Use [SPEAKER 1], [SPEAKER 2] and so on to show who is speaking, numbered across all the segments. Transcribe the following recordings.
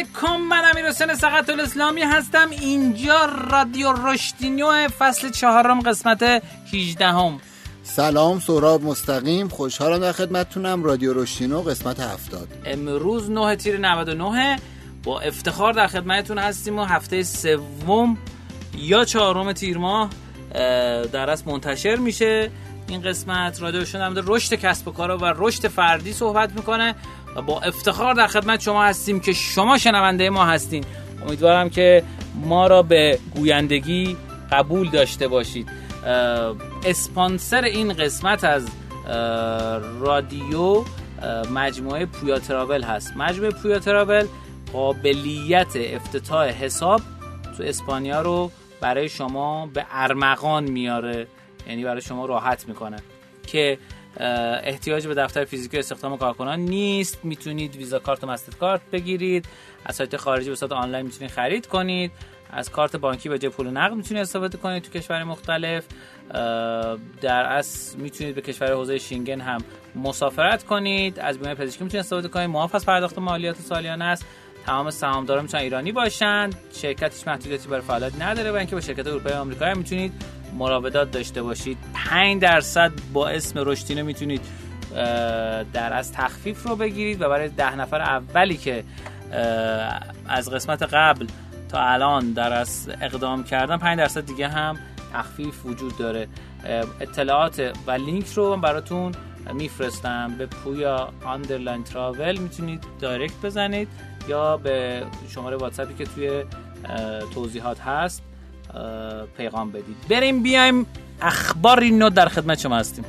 [SPEAKER 1] علیکم من امیر حسین سقط الاسلامی هستم. اینجا رادیو رشدینیو فصل چهارم قسمت 18 هم.
[SPEAKER 2] سلام سهراب مستقیم. خوشحالم در خدمتتونم. رادیو رشدینو قسمت 70
[SPEAKER 1] امروز 9 تیر 99 با افتخار در خدمتتون هستیم و هفته سوم یا چهارم تیر ماه در منتشر میشه. این قسمت رادیو شون رشد کسب و کارا و رشد فردی صحبت می‌کنه و با افتخار در خدمت شما هستیم که شما شنونده ما هستین. امیدوارم که ما را به گویندگی قبول داشته باشید. اسپانسر این قسمت از رادیو مجموعه پویا تراول هست. مجموعه پویا تراول قابلیت افتتاح حساب تو اسپانیا رو برای شما به ارمغان میاره. یعنی برای شما راحت می‌کنه. که احتیاج به دفتر فیزیکی استخدام کارکنان نیست. می‌تونید ویزا کارت و مستر کارت بگیرید. از سایت خارجی به صورت آنلاین می‌تونید خرید کنید. از کارت بانکی به جای پول نقد می‌تونید استفاده کنید تو کشور مختلف. در اصل می‌تونید به کشور حوزه شینگن هم مسافرت کنید. از بیمه پزشکی می‌تونید استفاده کنید. معاف از پرداخت مالیات سالیانه است. تمام سهامدارا می‌تونن ایرانی باشند شرکت هیچ محدودیتی برای فعالیت نداره و اینکه با شرکت اروپایی آمریکایی می‌تونید مراودات داشته باشید. 5 درصد با اسم رشدینو می‌تونید در از تخفیف رو بگیرید و برای ده نفر اولی که از قسمت قبل تا الان در از اقدام کردن 5 درصد دیگه هم تخفیف وجود داره. اطلاعات و لینک رو براتون میفرستم. به پویا underline travel می‌تونید دایرکت بزنید. یا به شماره واتساپی که توی توضیحات هست پیغام بدید. بریم بیایم اخباری نو در خدمت شما هستیم.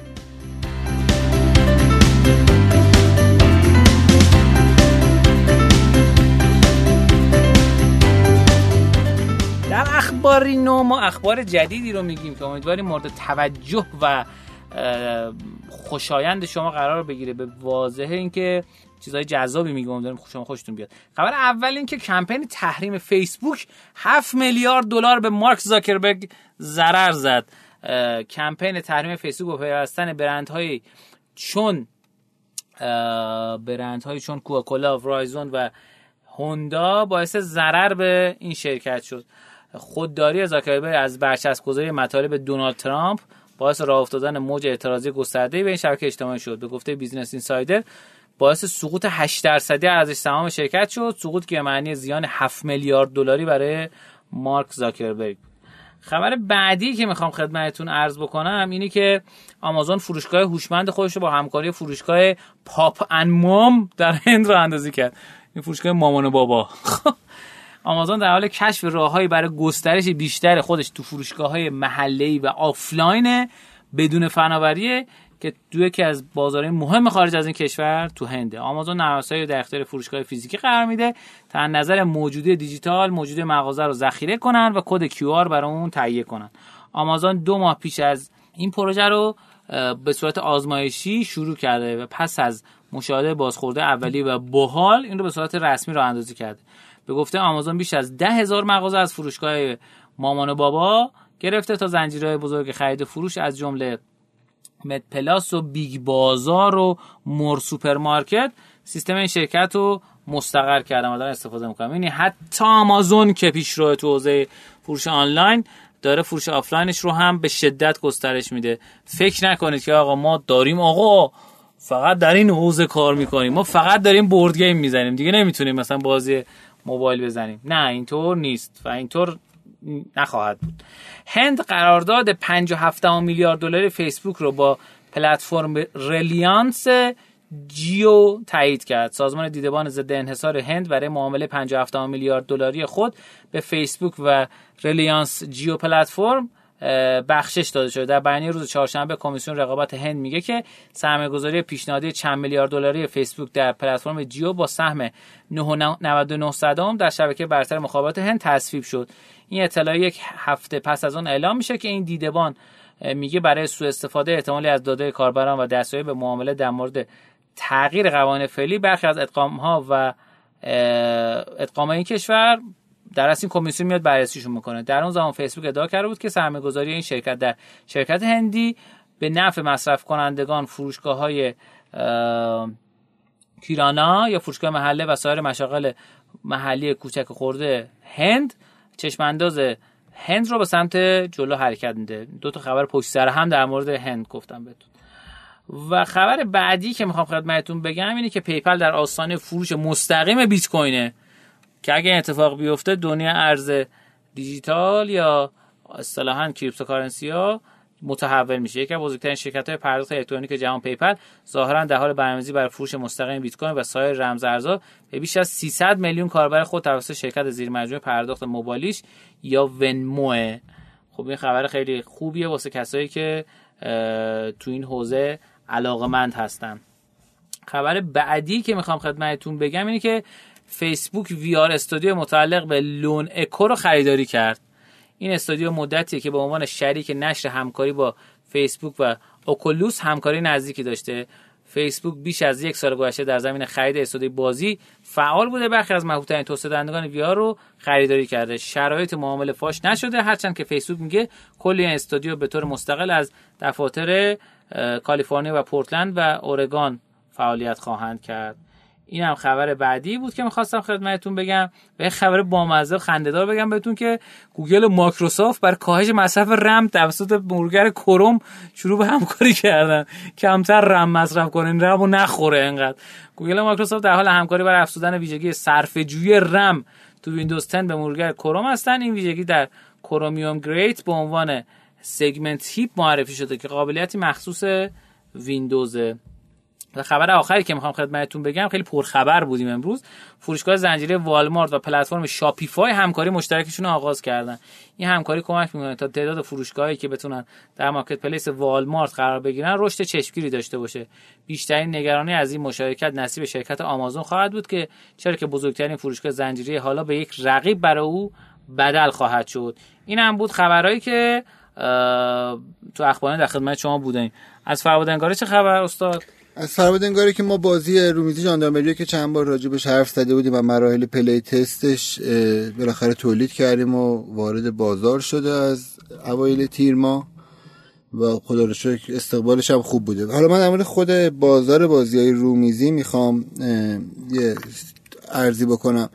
[SPEAKER 1] در اخباری نو ما اخبار جدیدی رو میگیم که امیدواریم مورد توجه و خوشایند شما قرار بگیره به واضحه اینکه چیزای جذابی میگم امیدوارم شما خوشتون بیاد. خبر اول این که کمپین تحریم فیسبوک 7 میلیارد دلار به مارک زاکربرگ ضرر زد. کمپین تحریم فیسبوک و پیوستن برندهای چون برندهای چون کوکاکولا، ورایزون و هوندا باعث ضرر به این شرکت شد. خودداری زاکربرگ از برچسب گذاری مطالب دونالد ترامپ باعث راه افتادن موج اعتراضی گسترده به این شبکه اجتماعی شد. به گفته Business Insider باعث سقوط 8 درصدی ارزش سهام شرکت شد. سقوطی که معنی زیان 7 میلیارد دلاری برای مارک زاکربرگ. خبر بعدی که می‌خوام خدمتتون عرض بکنم اینه که آمازون فروشگاه هوشمند خودش رو با همکاری فروشگاه pop and mom در هند راه اندازی کرد. این فروشگاه مامان و بابا. آمازون در حال کشف راههایی برای گسترش بیشتر خودش تو فروشگاه های محلی و آفلاین بدون فناوری که دو یکی از بازارهای مهم خارج از این کشور تو هنده آمازون نرم‌افزاری در اختیار فروشگاه فیزیکی قرار میده تا نظر موجودی دیجیتال موجودی مغازه رو ذخیره کنن و کد کیو برای اون تهیه کنن. آمازون دو ماه پیش از این پروژه رو به صورت آزمایشی شروع کرده و پس از مشاهده بازخورده اولی و بحال این رو به صورت رسمی راه اندازی کرده. به گفته آمازون بیش از ده هزار مغازه از فروشگاه مامان و بابا گرفته تا زنجیره‌ای بزرگ خرید و فروش از جمله MedPlus و Big Bazaar و More Supermarket سیستم این شرکت رو مستقر کردن و دارن استفاده می‌کنن. یعنی حتی آمازون که پیش رو تو حوزه فروش آنلاین داره فروش آفلاینش رو هم به شدت گسترش میده. فکر نکنید که آقا ما داریم آقا فقط در این حوزه کار می‌کنیم. ما فقط داریم board game می‌زنیم. دیگه نمی‌تونیم مثلا بازی موبایل بزنیم. نه اینطور نیست و اینطور نخواهد بود. هند قرارداد 57 میلیارد دلار فیسبوک رو با پلتفرم Reliance Jio تایید کرد. سازمان دیدبان ضد انحصار هند برای معامله 57 میلیارد دلاری خود به فیسبوک و Reliance Jio پلتفرم بخشش داده شده. در بیانیه روز چهارشنبه کمیسیون رقابت هند میگه که سرمایه‌گذاری پیشنهادی چند میلیارد دلاری فیسبوک در پلتفرم Jio با سهم 9.99 در شبکه برتر مخابرات هند تصویب شد. این اطلاع یک هفته پس از آن اعلام میشه که این دیدبان میگه برای سوء استفاده احتمالی از داده کاربران و دستیابی به معامله در مورد تغییر قوانین فعلی برخی از ادغام ها و ادغام این کشور در اصل این کمیسیون میاد بررسیشون می‌کنه. در اون زمان فیسبوک ادعا کرده بود که سرمایه‌گذاری این شرکت در شرکت هندی به نفع مصرف کنندگان فروشگاه های کیرانا یا فروشگاه محله و سایر مشاغل محلی کوچک خرد هند چشم انداز هند رو به سمت جلو حرکت میده. دو تا خبر پشت سر هم در مورد هند گفتم بهتون. و خبر بعدی که می‌خوام خدمتتون بگم اینه که PayPal در آستانه فروش مستقیم بیت کوینه که اگه اتفاق بیفته دنیا ارز دیجیتال یا اصطلاحا cryptocurrency ها متحول میشه. یکی از بزرگترین شرکت های پرداخت الکترونیک جهان PayPal ظاهرا در حال برنامه‌ریزی برای فروش مستقیم بیت کوین و سایر رمز ارزها به بیش از 300 میلیون کاربر خود توسط شرکت زیر مجموعه پرداخت موبایلیش یا ونمو خب این خبر خیلی خوبیه واسه کسایی که تو این حوزه علاقمند هستن. خبر بعدی که می‌خوام خدمتتون بگم اینه که فیسبوک وی آر استودیو متعلق به لون اکو رو خریداری کرد. این استودیو مدتیه که به عنوان شریک نشر همکاری با فیسبوک و اوکولوس همکاری نزدیکی داشته. فیسبوک بیش از یک سال گذشته در زمین خرید استودیو بازی فعال بوده. برخی از محبوبترین توسعه دهندگان وی رو خریداری کرده. شرایط معامله فاش نشده. هرچند که فیسبوک میگه کلی استودیو به طور مستقل از دفاتر کالیفرنیا و پورتلند و اورگان فعالیت خواهند کرد. این هم خبر بعدی بود که می‌خواستم خدمتتون بگم و خبر بامزه و خندهدار بگم بهتون که گوگل و مایکروسافت بر کاهش مصرف رم توسط مرورگر کروم شروع به همکاری کردن. کمتر رم مصرف کنین رم و نخوره انقدر. گوگل و مایکروسافت در حال همکاری برای افزودن ویژگی صرفه‌جویی رم تو ویندوز 10 به مرورگر کروم هستن. این ویژگی در Chromium Gerrit به عنوان segment heap معرفی شده که قابلیتی مخصوص ویندوزه. و خبر آخری که می‌خوام خدمتتون بگم خیلی پرخبر بودیم امروز. فروشگاه زنجیره والمارت و پلتفرم شاپیفای همکاری مشترکشون رو آغاز کردن. این همکاری کمک می‌کنه تا تعداد فروشگاهایی که بتونن در مارکت پلیس والمارت قرار بگیرن رشد چشمگیری داشته باشه. بیشترین نگرانی از این مشارکت نصیب شرکت آمازون خواهد بود که چرا که بزرگترین فروشگاه زنجیره حالا به یک رقیب برای او بدل خواهد شد. این هم بود خبرهایی که تو اخبار در خدمت شما بودیم. از فرودنگاره چه خبر استاد؟
[SPEAKER 2] از فرمودنگاری که ما بازی رومیزی جاندارمری که چند بار راجبش حرف زده بودیم و مراحل پلی تستش بالاخره تولید کردیم و وارد بازار شده از اوایل تیر ما و خدا رو شکر استقبالش هم خوب بوده. حالا من در خود بازار بازی های رومیزی می‌خوام یه ارزی بکنم.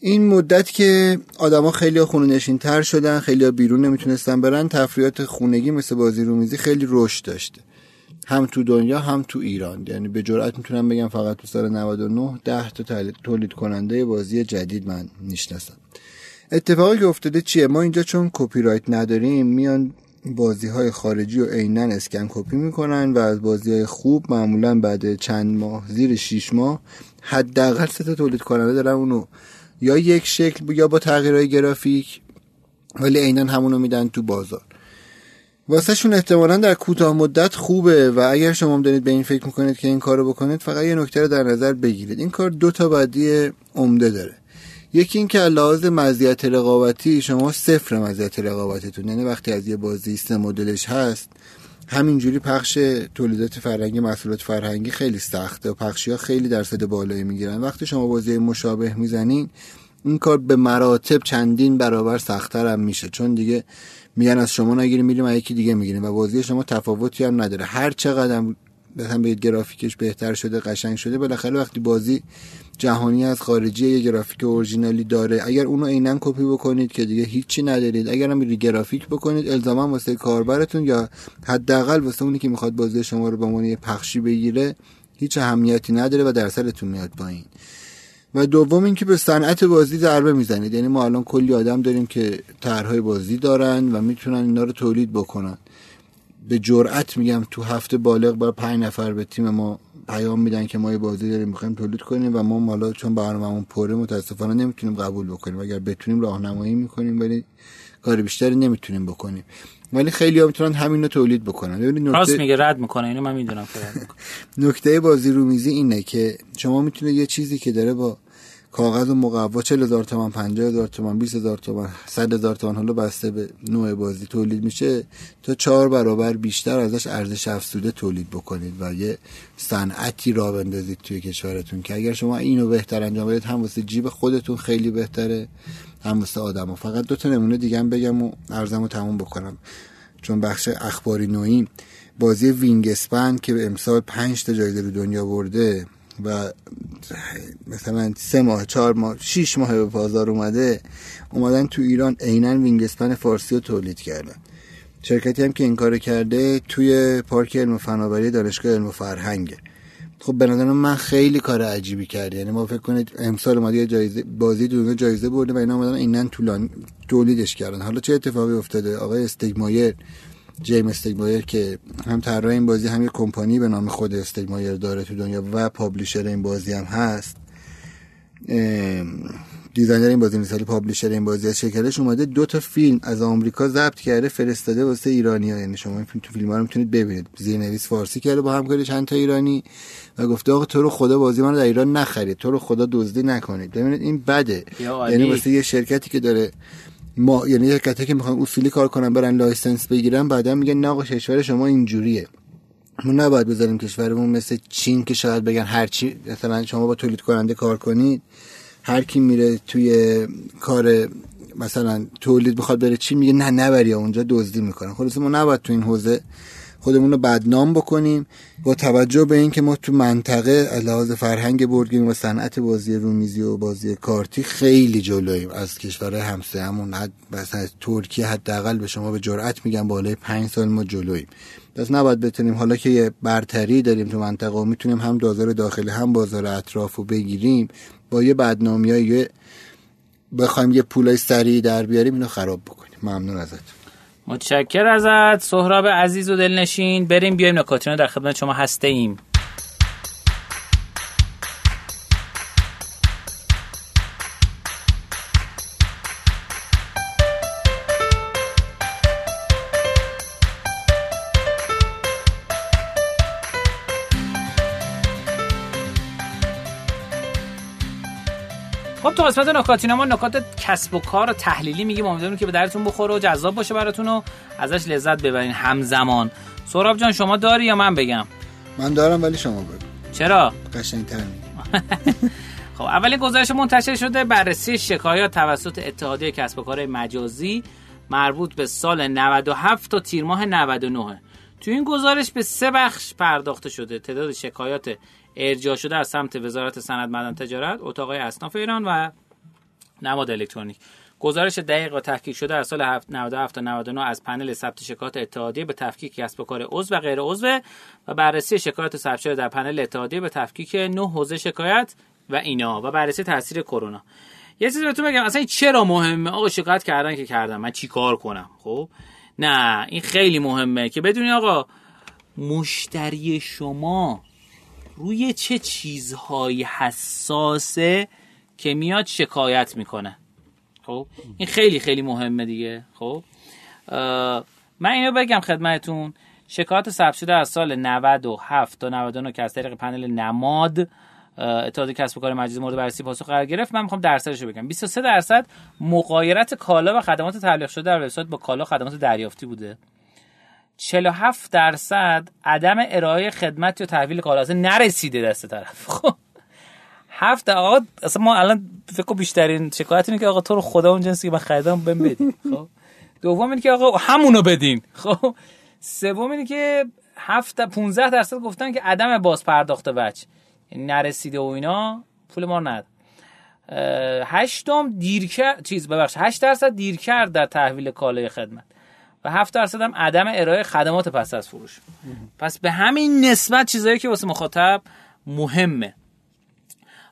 [SPEAKER 2] این مدت که آدما خیلی خونه نشین تر شدن خیلی بیرون نمی‌تونستن برن تفریات خونگی مثل بازی رومیزی خیلی رشد داشته. هم تو دنیا هم تو ایران. یعنی به جرئت می‌تونم بگم فقط تو سال 99 ده تا تولید کننده بازی جدید من می‌شناسم اتفاقی که افتاده چیه؟ ما اینجا چون کپی رایت نداریم میان بازی های خارجی و عینا اسکن کپی می‌کنن و از بازی های خوب معمولا بعد چند ماه زیر 6 ماه حداقل سه تا تولید کننده دارن اونو. یا یک شکل یا با تغییرهای گرافیک ولی عینا همونو میدن تو بازار. واسه شون احتمالا در کوتاه مدت خوبه و اگر شما دارید به این فکر می‌کنید که این کارو بکنید فقط یه نکته رو در نظر بگیرید. این کار دو تا بعدی عمده داره. یکی این که لحاظ مزیت رقابتی شما صفر مزیت رقابتتون. یعنی وقتی از یه بازی سه مدلش هست همینجوری پخش تولیدات فرهنگی محصولات فرهنگی خیلی سخته و پخشی ها خیلی درصد بالایی می‌گیرن. وقتی شما بازی مشابه می‌زنین این کار به مراتب چندین برابر سختتر هم میشه. چون دیگه میگن از شما نگیریم میریم از یکی دیگه می‌گیریم و بازی شما تفاوتی هم نداره. هر چقدر هم به گرافیکش بهتر شده قشنگ شده بالاخره وقتی بازی جهانی از خارجی یه گرافیک اورجینالی داره اگر اونو عینا کپی بکنید که دیگه هیچی ندارید. اگر هم گرافیک بکنید الزاما واسه کاربرتون یا حداقل واسه اونی که می‌خواد بازی شما رو به عنوان پخشی بگیره هیچ اهمیتی نداره و درصدتون میاد پایین. و دوم اینکه به صنعت بازی ضربه می‌زنید. یعنی ما الان کلی آدم داریم که طرحهای بازی دارن و می‌تونن اینا رو تولید بکنن. به جرأت میگم تو هفته بالغ با پنج نفر به تیم ما پیام میدن که ما یه بازی داریم می‌خوایم تولید کنیم و ما حالا چون برنامه‌مون پره متاسفانه نمی‌تونیم قبول بکنیم. اگر بتونیم راهنمایی می‌کنیم ولی کار بیشتری نمی‌تونیم بکنیم. ولی خیلی ها می‌تونن همین رو تولید بکنن.
[SPEAKER 1] ببینید نکته میگه رد می‌کنه. اینو من می‌دونم
[SPEAKER 2] نکته بازی رومیزی اینه که شما می‌تونه یه چیزی که داره با کاغذ و مقوا 40 هزار تومان 50 هزار تومان 20 هزار تومان 100 هزار تومان حالا بسته به نوع بازی تولید میشه تا چهار برابر بیشتر ازش ارزش افزوده تولید بکنید و یه صنعتی را بندازید توی کشورتون که اگر شما اینو بهتر انجام بدید هم واسه جیب خودتون خیلی بهتره هم واسه آدم فقط دو تا نمونه دیگه بگم و ارزمو تموم بکنم. چون بخش اخباری نوعی بازی وینگ اسپن که امسال 5 تا جایزه رو دنیا برده و مثلا سه ماه چهار ماه شیش ماه به بازار اومده اومدن تو ایران عینا وینگسپن فارسی رو تولید کردن. شرکتی هم که این کار کرده توی پارک علم و فناوری دانشگاه علم و فرهنگه. خب به نظر من خیلی کار عجیبی کرد یعنی ما فکر کنید امسال اومد یه جایزه بازی دونه جایزه برده و اینا اومدن اینن طولان تولیدش کردن. حالا چه اتفاقی افتاده؟ آقای استگمایر جیم استگمایر که هم طراح این بازی هم یه کمپانی به نام خود استگمایر داره تو دنیا و پابلیشر این بازی هم هست. designer این بازی مثلا publisher این بازی از شرکتش اومده دو تا فیلم از آمریکا ضبط کرده فرستاده واسه ایرانی ها یعنی شما این فیلم تو فیلم ها رو می‌تونید ببینید. زیرنویس فارسی کرده با همکاری چند تا ایرانی و گفته آقا تو رو خدا بازی من رو در ایران نخرید تو رو خدا دزدی نکنید. ببینید این بده. یعنی واسه یه شرکتی که داره ما یعنی شرکتی که می‌خوان اصولی کار کنن برن license بگیرن بعدا میگن نه کشور شما اینجوریه. ما نباید بذاریم کشورمون مثل چین که شاید بگن هرچی مثلا شما با تولید کننده کار کنید هر کی میره توی کار مثلا تولید بخواد بره چی میگه نه نبری اونجا دزدی می‌کنن خلاص ما نباید تو این حوزه خودمون رو بدنام بکنیم با توجه به اینکه ما تو منطقه لحاظ فرهنگ بورگیم و صنعت بازی رومیزی و بازی کارتی خیلی جلویم. از کشورهای همسایه‌مون حد مثلا ترکیه حداقل به شما به جرئت میگم بالای پنج سال ما جلویم. پس نباید بتونیم حالا که یه برتری داریم تو منطقه و می‌تونیم هم بازار داخلی هم بازار اطراف رو بگیریم با یه بدنامی های بخوایم یه پولای سریع در بیاریم اینو خراب بکنیم. ممنون ازت
[SPEAKER 1] متشکر ازت. سهراب عزیز و دلنشین. بریم بیایم نکاتینو در خدمت شما هسته قسمت نکاتینا ما نکات کسب و کار و تحلیلی میگیم. امیدواریم که به درتون بخوره و جذاب باشه براتون و ازش لذت ببرین همزمان. سهراب جان شما داری یا من بگم؟
[SPEAKER 2] من دارم ولی شما بگو.
[SPEAKER 1] چرا؟
[SPEAKER 2] قشنگتر
[SPEAKER 1] خب اولین گزارش منتشر شده بررسی شکایات توسط اتحادیه کسب و کار مجازی مربوط به سال 97 تا تیر ماه 99 تو این گزارش به سه بخش پرداخته شده. تعداد شکایات ارجاع شده از سمت وزارت صنعت معدن تجارت اتاق اصناف ایران و نماد الکترونیک. گزارش دقیق و تحقیق شده از سال 97 تا 99 از پنل ثبت شکایات اتحادیه به تفکیک کسب و کار عضو و غیر عضو و بررسی شکایات ثبت شده در پنل اتحادیه به تفکیک نه حوزه شکایت و اینا و بررسی تاثیر کرونا. یه چیزی بهتون بگم اصلا چرا مهمه؟ آقا شکایت کردن که کردم من چیکار کنم؟ خب؟ نه این خیلی مهمه که بدونی آقا مشتری شما روی چه چیزهایی حساسه که میاد شکایت می‌کنه. خب؟ این خیلی خیلی مهمه دیگه. خب؟ من اینو بگم خدمتون شکایات ثبت از سال 97 تا 99 که از طریق پنل نماد اتحادیه کسب و کار مجازی مورد بررسی پاسخ قرار گرفت. من می‌خوام درصدش رو بگم 23 درصد مقایرت کالا و خدمات تبلیغ شده در وبسایت با کالا خدمات دریافتی بوده. 47 درصد عدم ارائه خدمت یا تحویل کالا اصلا نرسیده دست طرف. خب. هفت آقا اصلا ما الان فکر بیشترین شکایت اینه که آقا تو رو خدا اون جنسی که من خریدم بهم بدین. خب. دوم اینه که آقا همونو بدین. خب. سوم اینه که هفت 15 درصد گفتن که عدم باز پرداخت وجه. یعنی نرسیده و اینا پول ما ند هشتم دیر کرد چیز ببخش 8 درصد دیر کرد در تحویل کالای خدمت و 7 درصد هم عدم ارائه خدمات پس از فروش. پس به همین نسبت چیزایی که واسه مخاطب مهمه.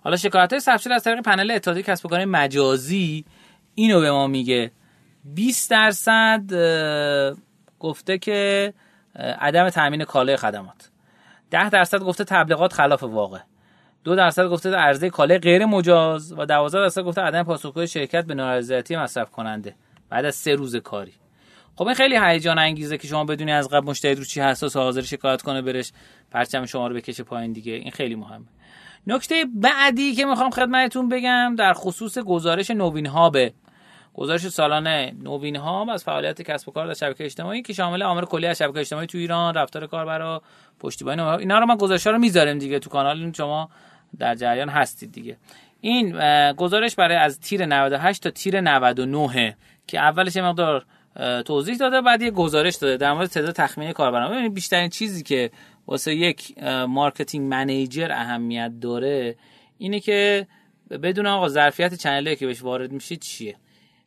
[SPEAKER 1] حالا شکایت های ثبت از طریق پنل اتحادیه کسب و کار مجازی اینو به ما میگه. 20 درصد گفته که عدم تامین کالای خدمات. 10 درصد گفته تبلیغات خلاف واقع. دو درصد گفته عرضه کالای غیر مجاز و 12 درصد گفته عدم پاسخگوی شرکت به نارضایتی مصرف کننده بعد از سه روز کاری. خب این خیلی هیجان انگیزه که شما بدونی از قبل مشتری رو چی حساس و حاضر شکایت کنه برش پرچم شما رو بکشه پایین دیگه. این خیلی مهمه. نکته بعدی که می‌خوام خدمتتون بگم در خصوص گزارش نوین هابه گزارش سالانه نوین هاب از فعالیت کسب و کار در شبکه اجتماعی که شامل آمار کلی از شبکه اجتماعی تو ایران رفتار کاربرا پشتیبانی اینا رو ما گزارش رو می‌ذاریم دیگه تو کانال. شما در جریان هستید دیگه. این گزارش برای از تیر 98 تا تیر 99 که اولش مقدار توضیح داده بعد یه گزارش داده در مورد تعداد تخمینی کاربران ببینید بیشترین چیزی که واسه یک marketing manager اهمیت داره اینه که بدون آقا ظرفیت channel ی که بهش وارد میشید چیه.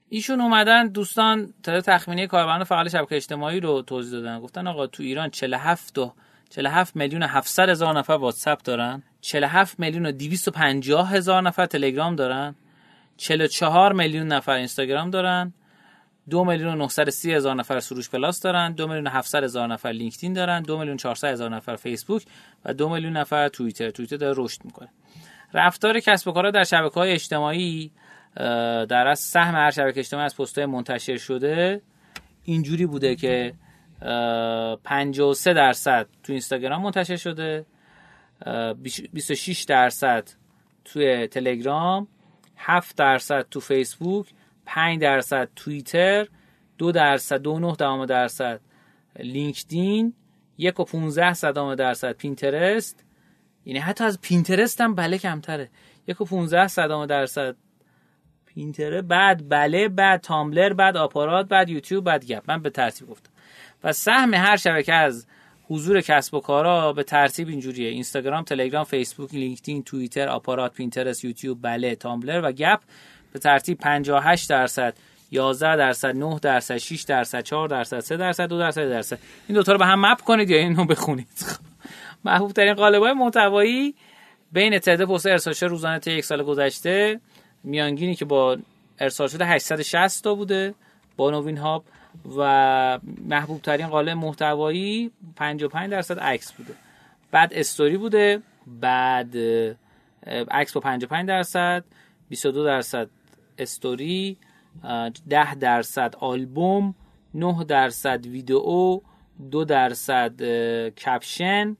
[SPEAKER 1] ایشون اومدن دوستان تا تخمینه کاربران فعال شبکه اجتماعی رو توضیح دادن. گفتن آقا تو ایران 47 تا 47 میلیون 700 هزار نفر واتساپ دارن. 47 میلیون و 250 هزار نفر تلگرام دارن. 44 میلیون نفر اینستاگرام دارن. دو میلیون و 930 هزار نفر سروش پلاس دارن. دو میلیون و 700 هزار نفر لینکدین دارن. دو میلیون 400 هزار نفر فیسبوک و دو میلیون نفر توییتر. توییتر داره رشد می‌کنه. رفتار کسب و کارها در شبکه های اجتماعی در از سهم هر شبکه اجتماعی از پست منتشر شده اینجوری بوده که 53 درصد تو اینستاگرام منتشر شده 26 درصد توی تلگرام 7 درصد تو فیسبوک 5 درصد توییتر 2 درصد 2.9 درصد لینکدین 1 و 15 صدم درصد پینترست. یعنی حتی از پینترست هم بله کمتره. 1 و 15 صدم درصد پینترسته بعد بله بعد تامبلر بعد آپارات بعد یوتیوب بعد گپ. من به ترتیب گفتم. و سهم هر شبکه از حضور کسب و کارا به ترتیب اینجوریه. اینستاگرام تلگرام فیسبوک لینکدین توییتر آپارات پینترست یوتیوب بله تامبلر و گپ به ترتیب 58 درصد 11 درصد 9 درصد 6 درصد 4 درصد 3 درصد 2 درصد درصد. این دو تا رو به هم مپ کنید یا اینو بخونید؟ محبوب ترین قالب های محتوایی بین تعداد پست ارسال روزانه طی یک سال گذشته. میانگینی که با ارسال شده 860 تا بوده با نوین هاب و محبوب ترین قالب محتوایی 55 درصد عکس بوده. بعد استوری بوده بعد عکس با 55 درصد 22 درصد استوری 10 درصد آلبوم 9 درصد ویدئو 2 درصد کپشن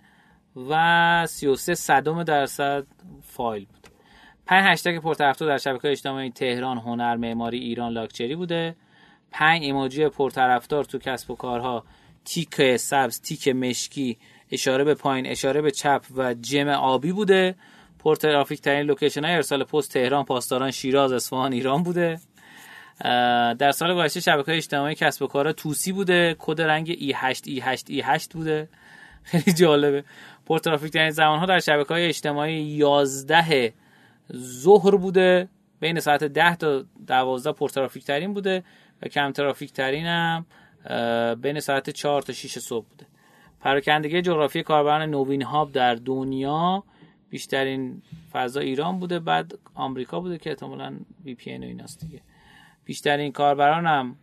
[SPEAKER 1] و 33 صدم درصد فایل بود. 5 هشتگ پرطرفدار در شبکه اجتماعی تهران هنر معماری ایران لاکچری بوده. 5 ایموجی پرطرفدار تو کسب و کارها تیک سبز تیک مشکی اشاره به پایین اشاره به چپ و gem آبی بوده. پرترافیک ترین location های ارسال پست تهران پاسداران شیراز اصفهان ایران بوده. در سال گذشته شبکه اجتماعی کسب و کارها توسی بوده. کد رنگ E8 E8 E8 بوده. خیلی جالبه. پرترافیک ترین زمان ها در شبکه های اجتماعی 11 ظهر بوده بین ساعت 10 تا 12 پرترافیک ترین بوده و کم ترافیک ترین هم بین ساعت 4 تا 6 صبح بوده. پراکندگی جغرافی کاربران نوین هاب در دنیا بیشترین فضا ایران بوده بعد آمریکا بوده که احتمالاً VPN و ایناست دیگه. بیشترین کاربران هم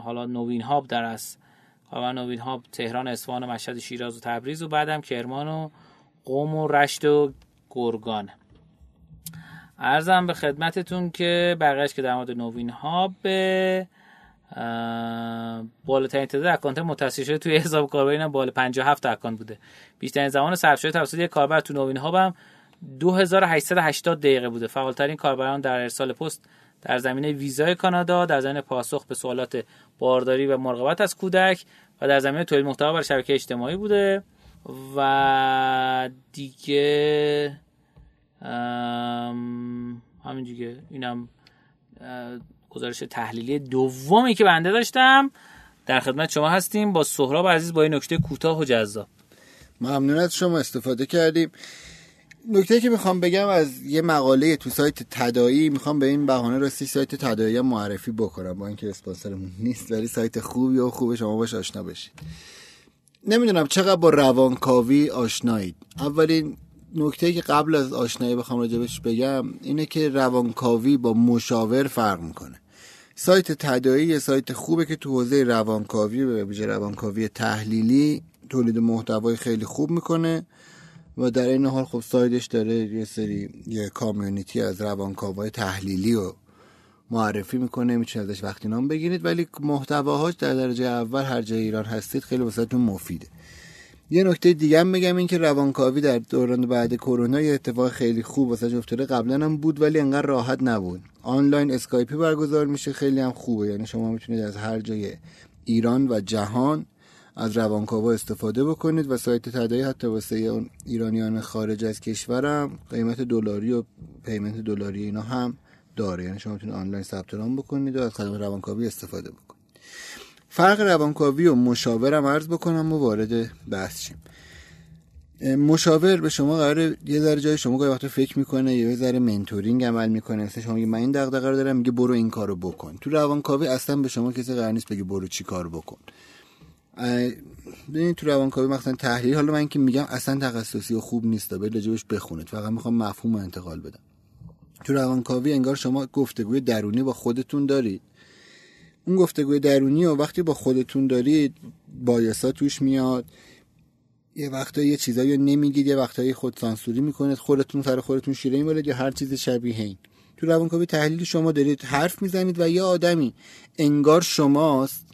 [SPEAKER 1] حالا نوین هاب در است کاربر نوین هاب تهران اصفهان مشهد شیراز و تبریز و بعدم کرمان و قم و رشت و گرگان. عرضم به خدمتتون که بقیهش که در مورد نوین هاب به بالاترین تعداد account متصل شده توی حساب کاربر اینم بالا 57 account بوده. بیشترین زمان صرف شده توسط یک کاربر تو نوین هاب هم 2880 دقیقه بوده. فعالترین کاربران در ارسال پست در زمینه ویزای کانادا در زمینه پاسخ به سوالات بارداری و مراقبت از کودک و در زمینه تولید محتوا برای شبکه اجتماعی بوده. و دیگه همین دیگه. اینم گزارش تحلیلی دومی که بنده داشتم. در خدمت شما هستیم با سهراب عزیز با این نکته کوتاه و جذاب.
[SPEAKER 2] ممنون از شما استفاده کردیم. نکته که می‌خوام بگم از یه مقاله تو سایت تدایی می‌خوام به این بهانه راستی سایت تدایی معرفی بکنم. با اینکه اسپانسرمون نیست ولی سایت خوبی و خوب شما باش آشنا بشید. نمی‌دونم چقدر با روانکاوی آشنایید. اولین نکته که قبل از آشنایی بخوام راجبش بگم اینه که روانکاوی با مشاور فرق می‌کنه. سایت تدایی یه سایت خوبه که تو حوزه روانکاوی به ویژه روانکاوی تحلیلی تولید محتوای خیلی خوب می‌کنه و در این حال خب سایدش داره یه سری یه کامیونیتی از روانکاوای تحلیلی و معرفی می‌کنه می‌تونید ازش وقتی نام بگیرید. ولی محتواهاش در درجه اول هر جای ایران هستید خیلی واسهتون مفیده. یه نکته دیگه هم بگم این که روانکاوی در دوران بعد کرونا یه اتفاق خیلی خوب واسش افتاده قبلا هم بود ولی انقدر راحت نبود. آنلاین اسکایپی برگزار میشه خیلی هم خوبه. یعنی شما می‌تونید از هر جای ایران و جهان از روانکاوا استفاده بکنید و سایت تداعی حتی واسه اون ایرانیان خارج از کشورم قیمت دلاری و payment دلاری اینا هم داره. یعنی شما می‌تونید آنلاین ثبت نام بکنید و از خدمات روانکاوی استفاده بکنید. فرق روانکاوی و مشاورم عرض بکنم و وارد بحث شیم. مشاور به شما قراره یه ذره جای شما گاهی وقتا فکر می‌کنه یه ذره منتورینگ عمل می‌کنه. مثلا شما من این دغدغه رو دارم میگه برو این کارو بکن. تو روانکاوی اصلا به شما کسی قرار نیست بگه برو چی کار بکن. ببینید تو روانکاوی مثلا تحلیل حالا من که میگم اصلا تخصصی و خوب نیست به لجبش بخونید. فقط می‌خوام مفهوم انتقال بدم. تو روانکاوی انگار شما گفتگوی درونی با خودتون دارید اون گفتگوی درونی و وقتی با خودتون دارید بایسا توش میاد. یه وقتایی یه چیزایی نمیگید یه وقتایی خود سانسوری می‌کنید خودتون سر خودتون شیره می‌برید یا هر چیز شبیه این. تو روانکاوی تحلیل شما دارید حرف می‌زنید و یه آدمی انگار شماست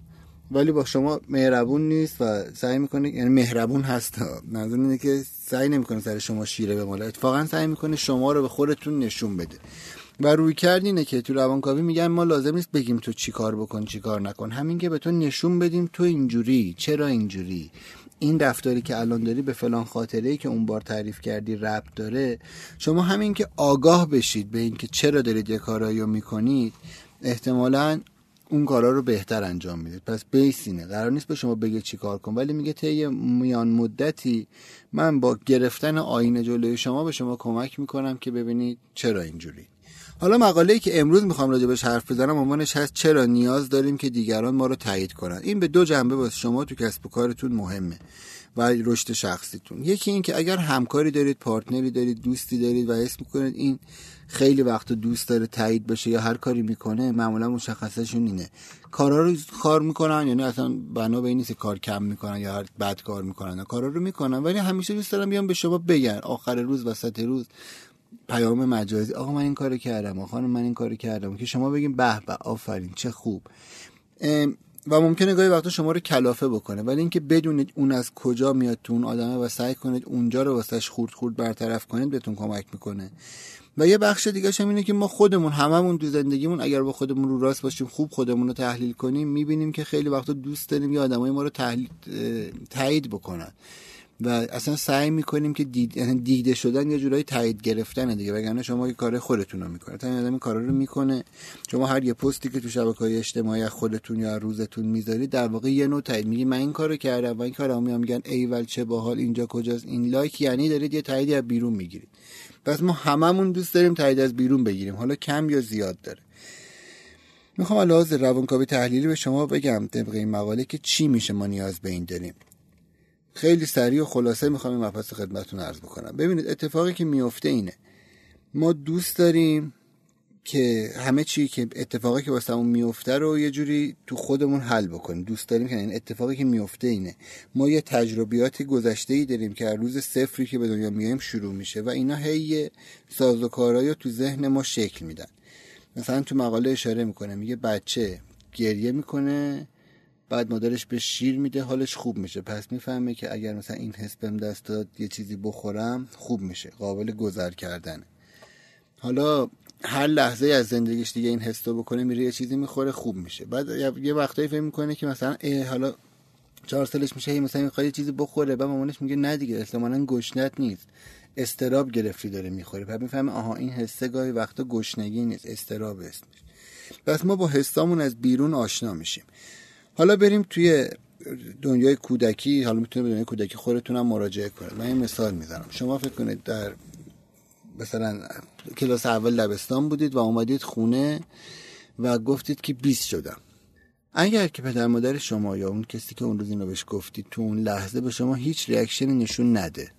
[SPEAKER 2] ولی با شما مهربون نیست و سعی می‌کنه یعنی مهربون هست. منظور اینه که سعی نمی‌کنه سر شما شیره بماله. اتفاقا سعی می‌کنه شما رو به خودتون نشون بده. و روی کرد اینه که تو روانکاوی میگن ما لازم نیست بگیم تو چی کار بکن چی کار نکن. همین که به تو نشون بدیم تو اینجوری. چرا اینجوری؟ این رفتاری که الان داری به فلان خاطره ای که اون بار تعریف کردی ربط داره. شما همین که آگاه بشید به اینکه چرا دارید یه کارایی رو می‌کنید احتمالا اون کارا رو بهتر انجام می‌دید. پس بیسینه قرار نیست به شما بگه چی کار کن ولی میگه طی میان مدتی من با گرفتن آینه جلوی شما به شما کمک می‌کنم که ببینید چرا اینجوری. حالا مقاله ای که امروز می‌خوام راجبش حرف بزنم عنوانش هست چرا نیاز داریم که دیگران ما رو تایید کنن؟ این به دو جنبه واسه شما تو کسب و کارتون مهمه و رشد شخصیتون. یکی این که اگر همکاری دارید پارتنری دارید دوستی دارید و حس می‌کنید این خیلی وقت دوست داره تایید بشه یا هر کاری می‌کنه معمولا مشخصشون اینه. کارا رو کار می‌کنن یعنی اصلا بنا به نیست کار کم می‌کنن یا هر بد کار می‌کنن. کارا رو می‌کنن ولی همیشه دوست دارم بیان به شما بگن. آخر روز وسط روز پیام مجازی آقا من این کارو کردم آقا من این کارو کردم که شما بگیم به به آفرین چه خوب. و ممکنه گاهی وقتا شما رو کلافه بکنه ولی اینکه بدونید اون از کجا میاد تو اون آدمه و سعی کنید اونجا رو واسش خورد خورد برطرف کنید بهتون کمک می‌کنه. و یه بخش دیگه هم اینه که ما خودمون هممون تو زندگیمون اگر با خودمون رو راست باشیم خوب خودمون رو تحلیل کنیم می‌بینیم که خیلی وقتا دوست داریم یه آدمای ما رو تحلیل تایید بکنن. و اصلا سعی می‌کنیم که دید... یعنی دیده شدن یه جورایی تایید گرفتن دیگه وگرنه شما یه کار خودتون رو می‌کنه تا این آدم کارا رو می‌کنه شما هر یه پستی که تو شبکه های اجتماعی خودتون یا روزتون می‌ذارید در واقع یه نوع تایید میگی من این کارو کردم و این کارو میام میگن ایول چه باحال اینجا کجاست این لایک یعنی دارید یه تاییدی از بیرون می‌گیرید. پس ما هممون دوست داریم تایید از بیرون بگیریم حالا کم یا زیاد داره. می‌خوام لحاظ روانکاوی تحلیلی به شما بگم طبق این مقاله که چی میشه ما نیاز به این داریم. خیلی سریع و خلاصه می‌خوام این مبحث خدمتتون عرض بکنم. ببینید اتفاقی که میفته اینه. ما دوست داریم که همه چی که اتفاقی که واسمون میفته رو یه جوری تو خودمون حل بکنیم. دوست داریم که این اتفاقی که میفته اینه. ما یه تجربیات گذشته ای داریم که از روز صفری که به دنیا میایم شروع میشه و اینا هی سازوکارهایی تو ذهن ما شکل میدن. مثلا تو مقاله اشاره می‌کنه میگه بچه گریه می‌کنه بعد مادرش به شیر میده حالش خوب میشه. پس می‌فهمه که اگر مثلا این حس بهم دست داد یه چیزی بخورم خوب میشه. قابل گذر کردنه. حالا هر لحظه از زندگیش دیگه این حس بکنه میره یه چیزی می‌خوره خوب میشه. بعد یه وقتایی فکر می‌کنه که مثلا حالا چهار سالش میشه مثلا می‌خواد یه چیزی بخوره بعد مامانش میگه نه دیگه احتمالاً گشنت نیست. استراب گرفتی داره می‌خوره. بعد می‌فهمه آها این حسه گاهی وقتا گشنگی نیست استراب اسمش. پس ما با حسامون از بیرون آشنا میشیم. حالا بریم توی دنیای کودکی حالا می‌تونه به دنیای کودکی خودتون هم مراجعه کنید من این مثال می‌زنم. شما فکر کنید در مثلا کلاس اول لبستان بودید و اومدید خونه و گفتید که 20 شدم. اگر که پدر مادر شما یا اون کسی که اون روز اینو بهش گفتید تو اون لحظه به شما هیچ ریاکشنی نشون نده.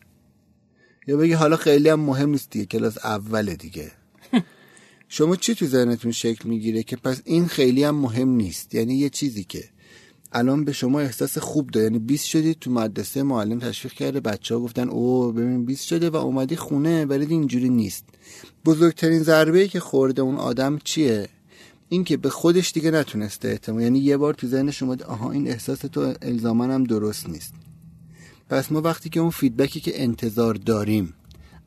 [SPEAKER 2] یا بگی حالا خیلی هم مهم نیست دیگه کلاس اول دیگه. شما چی تو ذهنتون شکل می‌گیره که پس این خیلی هم مهم نیست؟ یعنی یه چیزی که الان به شما احساس خوب داد یعنی 20 شدید تو مدرسه معلم تشویق کرده بچه ها گفتن او ببین 20 شده و اومدی خونه ولی اینجوری نیست. بزرگترین ضربه ای که خورده اون آدم چیه؟ اینکه به خودش دیگه نتونسته اعتماد یعنی یه بار تو ذهنش اومد آها این احساس تو الزاما هم درست نیست. پس ما وقتی که اون فیدبکی که انتظار داریم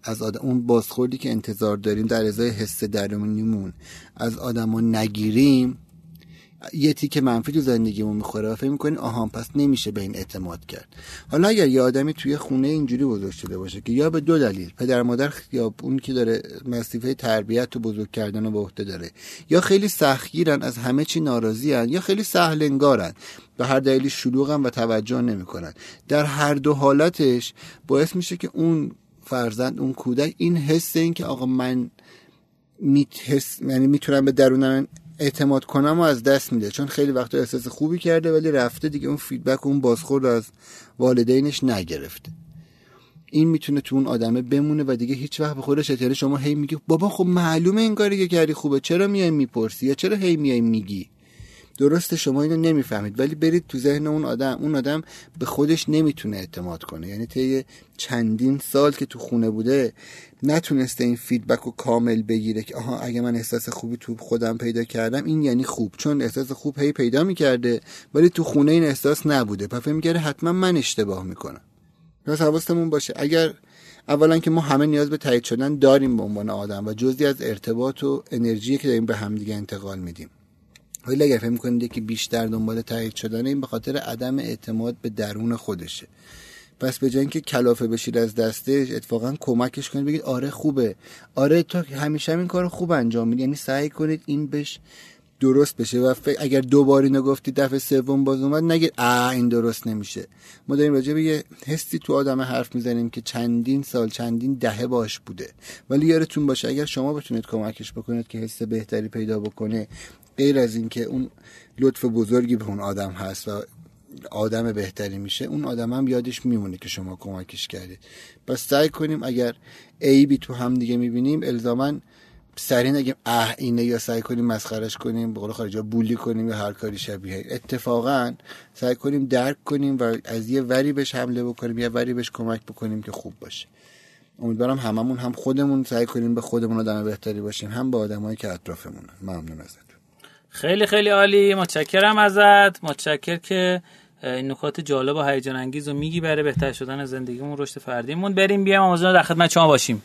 [SPEAKER 2] از آدم اون بازخوردی که انتظار داریم در ازای حس درونیمون از آدما نگیریم یه تیک منفی تو زندگیمون می‌خوره و فکر می‌کنین آها پس نمیشه به این اعتماد کرد. حالا اگر یه آدمی توی خونه اینجوری بزرگ شده باشه که یا به دو دلیل پدر مادر یا اون که داره مسیفه تربیت و بزرگ کردن رو به عهده داره یا خیلی سختگیرن از همه چی ناراضی هن یا خیلی سهل انگارن به هر دلیلی شلوغن و توجه نمی‌کنن. در هر دو حالتش باعث میشه که اون فرزند اون کودک این حس این که آقا من میت یعنی می‌تونم به درونم اعتماد کنم و از دست میده. چون خیلی وقتا احساس خوبی کرده ولی رفته دیگه اون فیدبک اون بازخورد از والدینش نگرفته. این می‌تونه تو اون آدمه بمونه و دیگه هیچ وقت به خودش اعتراض شما هی میگی بابا خب معلومه این کاری که کردی خوبه. چرا میای می‌پرسی یا چرا هی میای میگی؟ درسته شما اینو نمی‌فهمید ولی برید تو ذهن اون آدم اون آدم به خودش نمی‌تونه اعتماد کنه. یعنی طی چندین سال که تو خونه بوده نتونسته این فیدبک رو کامل بگیره که آها اگه من احساس خوبی تو خودم پیدا کردم این یعنی خوب. چون احساس خوب هی پیدا می‌کرده ولی تو خونه این احساس نبوده. پس فکر می‌کرده حتما من اشتباه می‌کنم. پس حواستمون باشه اگر اولا که ما همه نیاز به تایید شدن داریم به عنوان آدم و جزی از ارتباط و انرژی که داریم به همدیگه انتقال میدیم. ولی اگر فکر می‌کنید که بیشتر دنبال تایید شدن این به خاطر عدم اعتماد به درون خودشه. پس به جای اینکه کلافه بشید از دستش اتفاقا کمکش کنید بگید آره خوبه. آره تو همیشه هم این کار خوب انجام میدی. یعنی سعی کنید این بش درست بشه و اگر دوبار اینو گفتی دفعه سوم باز اومد نگید آ این درست نمیشه. ما داریم راجع به یه حسی تو آدم حرف می‌زنیم که چندین سال چندین دهه باش بوده. ولی یادتون باشه اگر شما بتونید کمکش بکنید که حس بهتری پیدا بکنه غیر از اینکه اون لطف بزرگی به اون آدم هست و آدم بهتری میشه اون آدم هم یادش میمونه که شما کمکش کردید. پس سعی کنیم اگر عیبی تو هم دیگه می‌بینیم الزامن سری نگیم اه اینه یا سعی کنیم مسخرش کنیم به قول خارجا بولی کنیم یا هر کاری شبیه. اتفاقا سعی کنیم درک کنیم و از یه وری بهش حمله بکنیم یه وری بهش کمک بکنیم که خوب باشه. امیدوارم هممون هم خودمون سعی کنیم به خودمون آدم بهتری باشیم هم به آدمایی که اطرافمونن. ممنون ازت
[SPEAKER 1] خیلی خیلی عالی. متشکرم ازت. متشکر که این نکات جالب و هیجان انگیز رو میگی برای بهتر شدن زندگیمون رشد فردیمون. بریم بیایم آمازون در خدمت شما باشیم.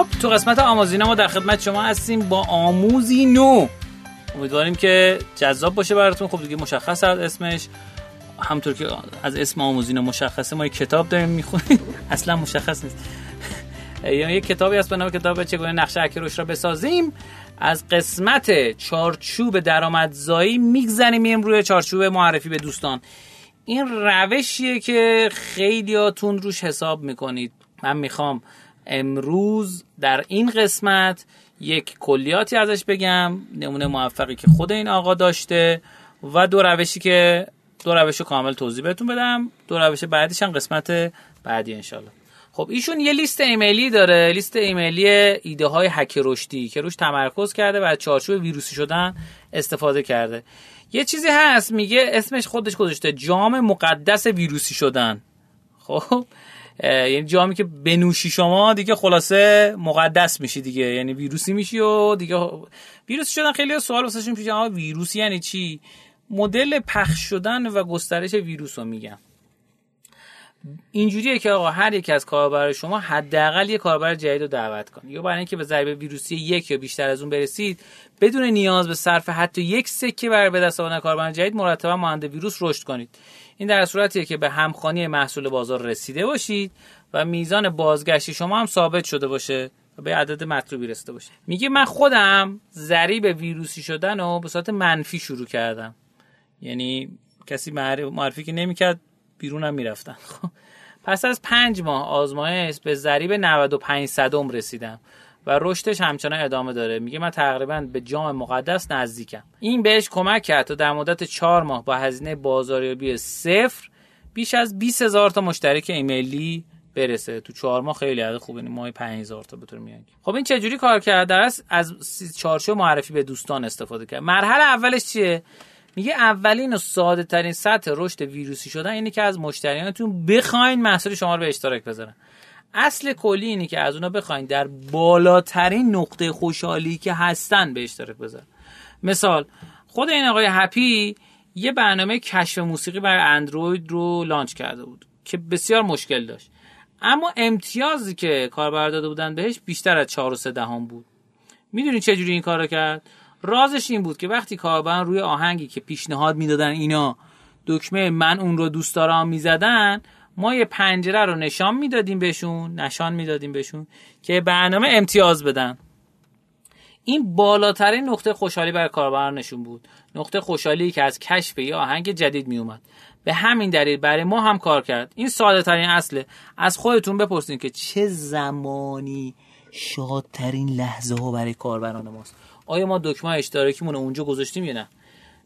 [SPEAKER 1] خب تو قسمت آموزینا ما در خدمت شما هستیم با آموزی نو. امیدواریم که جذاب باشه براتون. خب دیگه مشخص از اسمش. همطور که از اسم آموزینا مشخصه ما یک کتاب داریم می‌خونیم. اصلا مشخص نیست. یعنی یک کتابی هست به نام کتاب چگونه نقشه روش را بسازیم. از قسمت چارچوب درآمدزایی میگذنیم روی چارچوب معرفی به دوستان. این روشیه که خیلیاتون روش حساب می‌کنید. من می‌خوام امروز در این قسمت یک کلیاتی ازش بگم نمونه موفقی که خود این آقا داشته و دو روشی که دو روش کامل توضیح بهتون بدم. دو روش بعدیش هم قسمت بعدی انشالله خب ایشون یه لیست ایمیلی داره. لیست ایمیلی ایده های هک رشدی که روش تمرکز کرده و از چارچوب ویروسی شدن استفاده کرده. یه چیزی هست میگه اسمش خودش گذاشته جام مقدس ویروسی شدن. خب یعنی جامی که بنوشی شما دیگه خلاصه مقدس میشی دیگه. یعنی ویروسی میشی و دیگه ویروسی شدن خیلی سوال واسهشون پیش ویروسی یعنی چی؟ مدل پخش شدن و گسترش ویروس رو میگم. اینجوریه که آقا هر یک از کاربر شما حداقل یه کاربر جدید رو دعوت کن. یا برای اینکه به ضریب ویروسی یک یا بیشتر از اون برسید بدون نیاز به صرف حتی یک سکه برای به دست آوردن کاربر جدید مرتبا مانند ویروس رشد کنید. این در صورتیه که به همخوانی محصول بازار رسیده باشید و میزان بازگشتی شما هم ثابت شده باشه و به عدد مطلوبی رسیده باشه. میگه من خودم ضریب ویروسی شدن رو به صورت منفی شروع کردم. یعنی کسی معرفی که نمی‌کرد بیرونم می‌رفتن. خب پس از پنج ماه آزمایش به ضریب 95 صدم رسیدم. و رشدش همچنان ادامه داره. میگه من تقریبا به جام مقدس نزدیکم. این بهش کمک کرد تا در مدت چهار ماه با هزینه بازاریابی صفر بیش از 20 هزار تا مشترک ایمیلی برسه. تو چهار ماه خیلی عدد خوبه. ماه 5000 تا بطور میاد خب این چجوری کار کرده است؟ از چارچوب معرفی به دوستان استفاده کرد. مرحله اولش چیه؟ میگه اولین و ساده ترین سطح رشد ویروسی شدن اینه که از مشتریانتون بخواین محصول شما رو به اشتراک بذارن. اصل کلی اینه که از اونا بخواین در بالاترین نقطه خوشحالی که هستن به اشتراک بذارن. مثال خود این آقای هپی یه برنامه کشف موسیقی برای اندروید رو لانچ کرده بود که بسیار مشکل داشت. اما امتیازی که کاربر داده بودن بهش بیشتر از 4 و 3 دهم بود. می‌دونی چه جوری این کارو کرد؟ رازش این بود که وقتی کاربران روی آهنگی که پیشنهاد می‌دادن اینا دکمه من اون رو دوست دارم می‌زدن ما یه پنجره رو نشان می‌دادیم بهشون نشان می‌دادیم بهشون که برنامه امتیاز بدن. این بالاترین نقطه خوشحالی برای کاربرانشون بود. نقطه خوشحالی که از کشف یه آهنگ جدید میومد. به همین دلیل برای ما هم کار کرد. این ساده ترین اصله از خودتون بپرسین که چه زمانی شادترین لحظه ها برای کاربران ماست. آیا ما دکمه اشتراکیمون اونجا گذاشتیم یا نه؟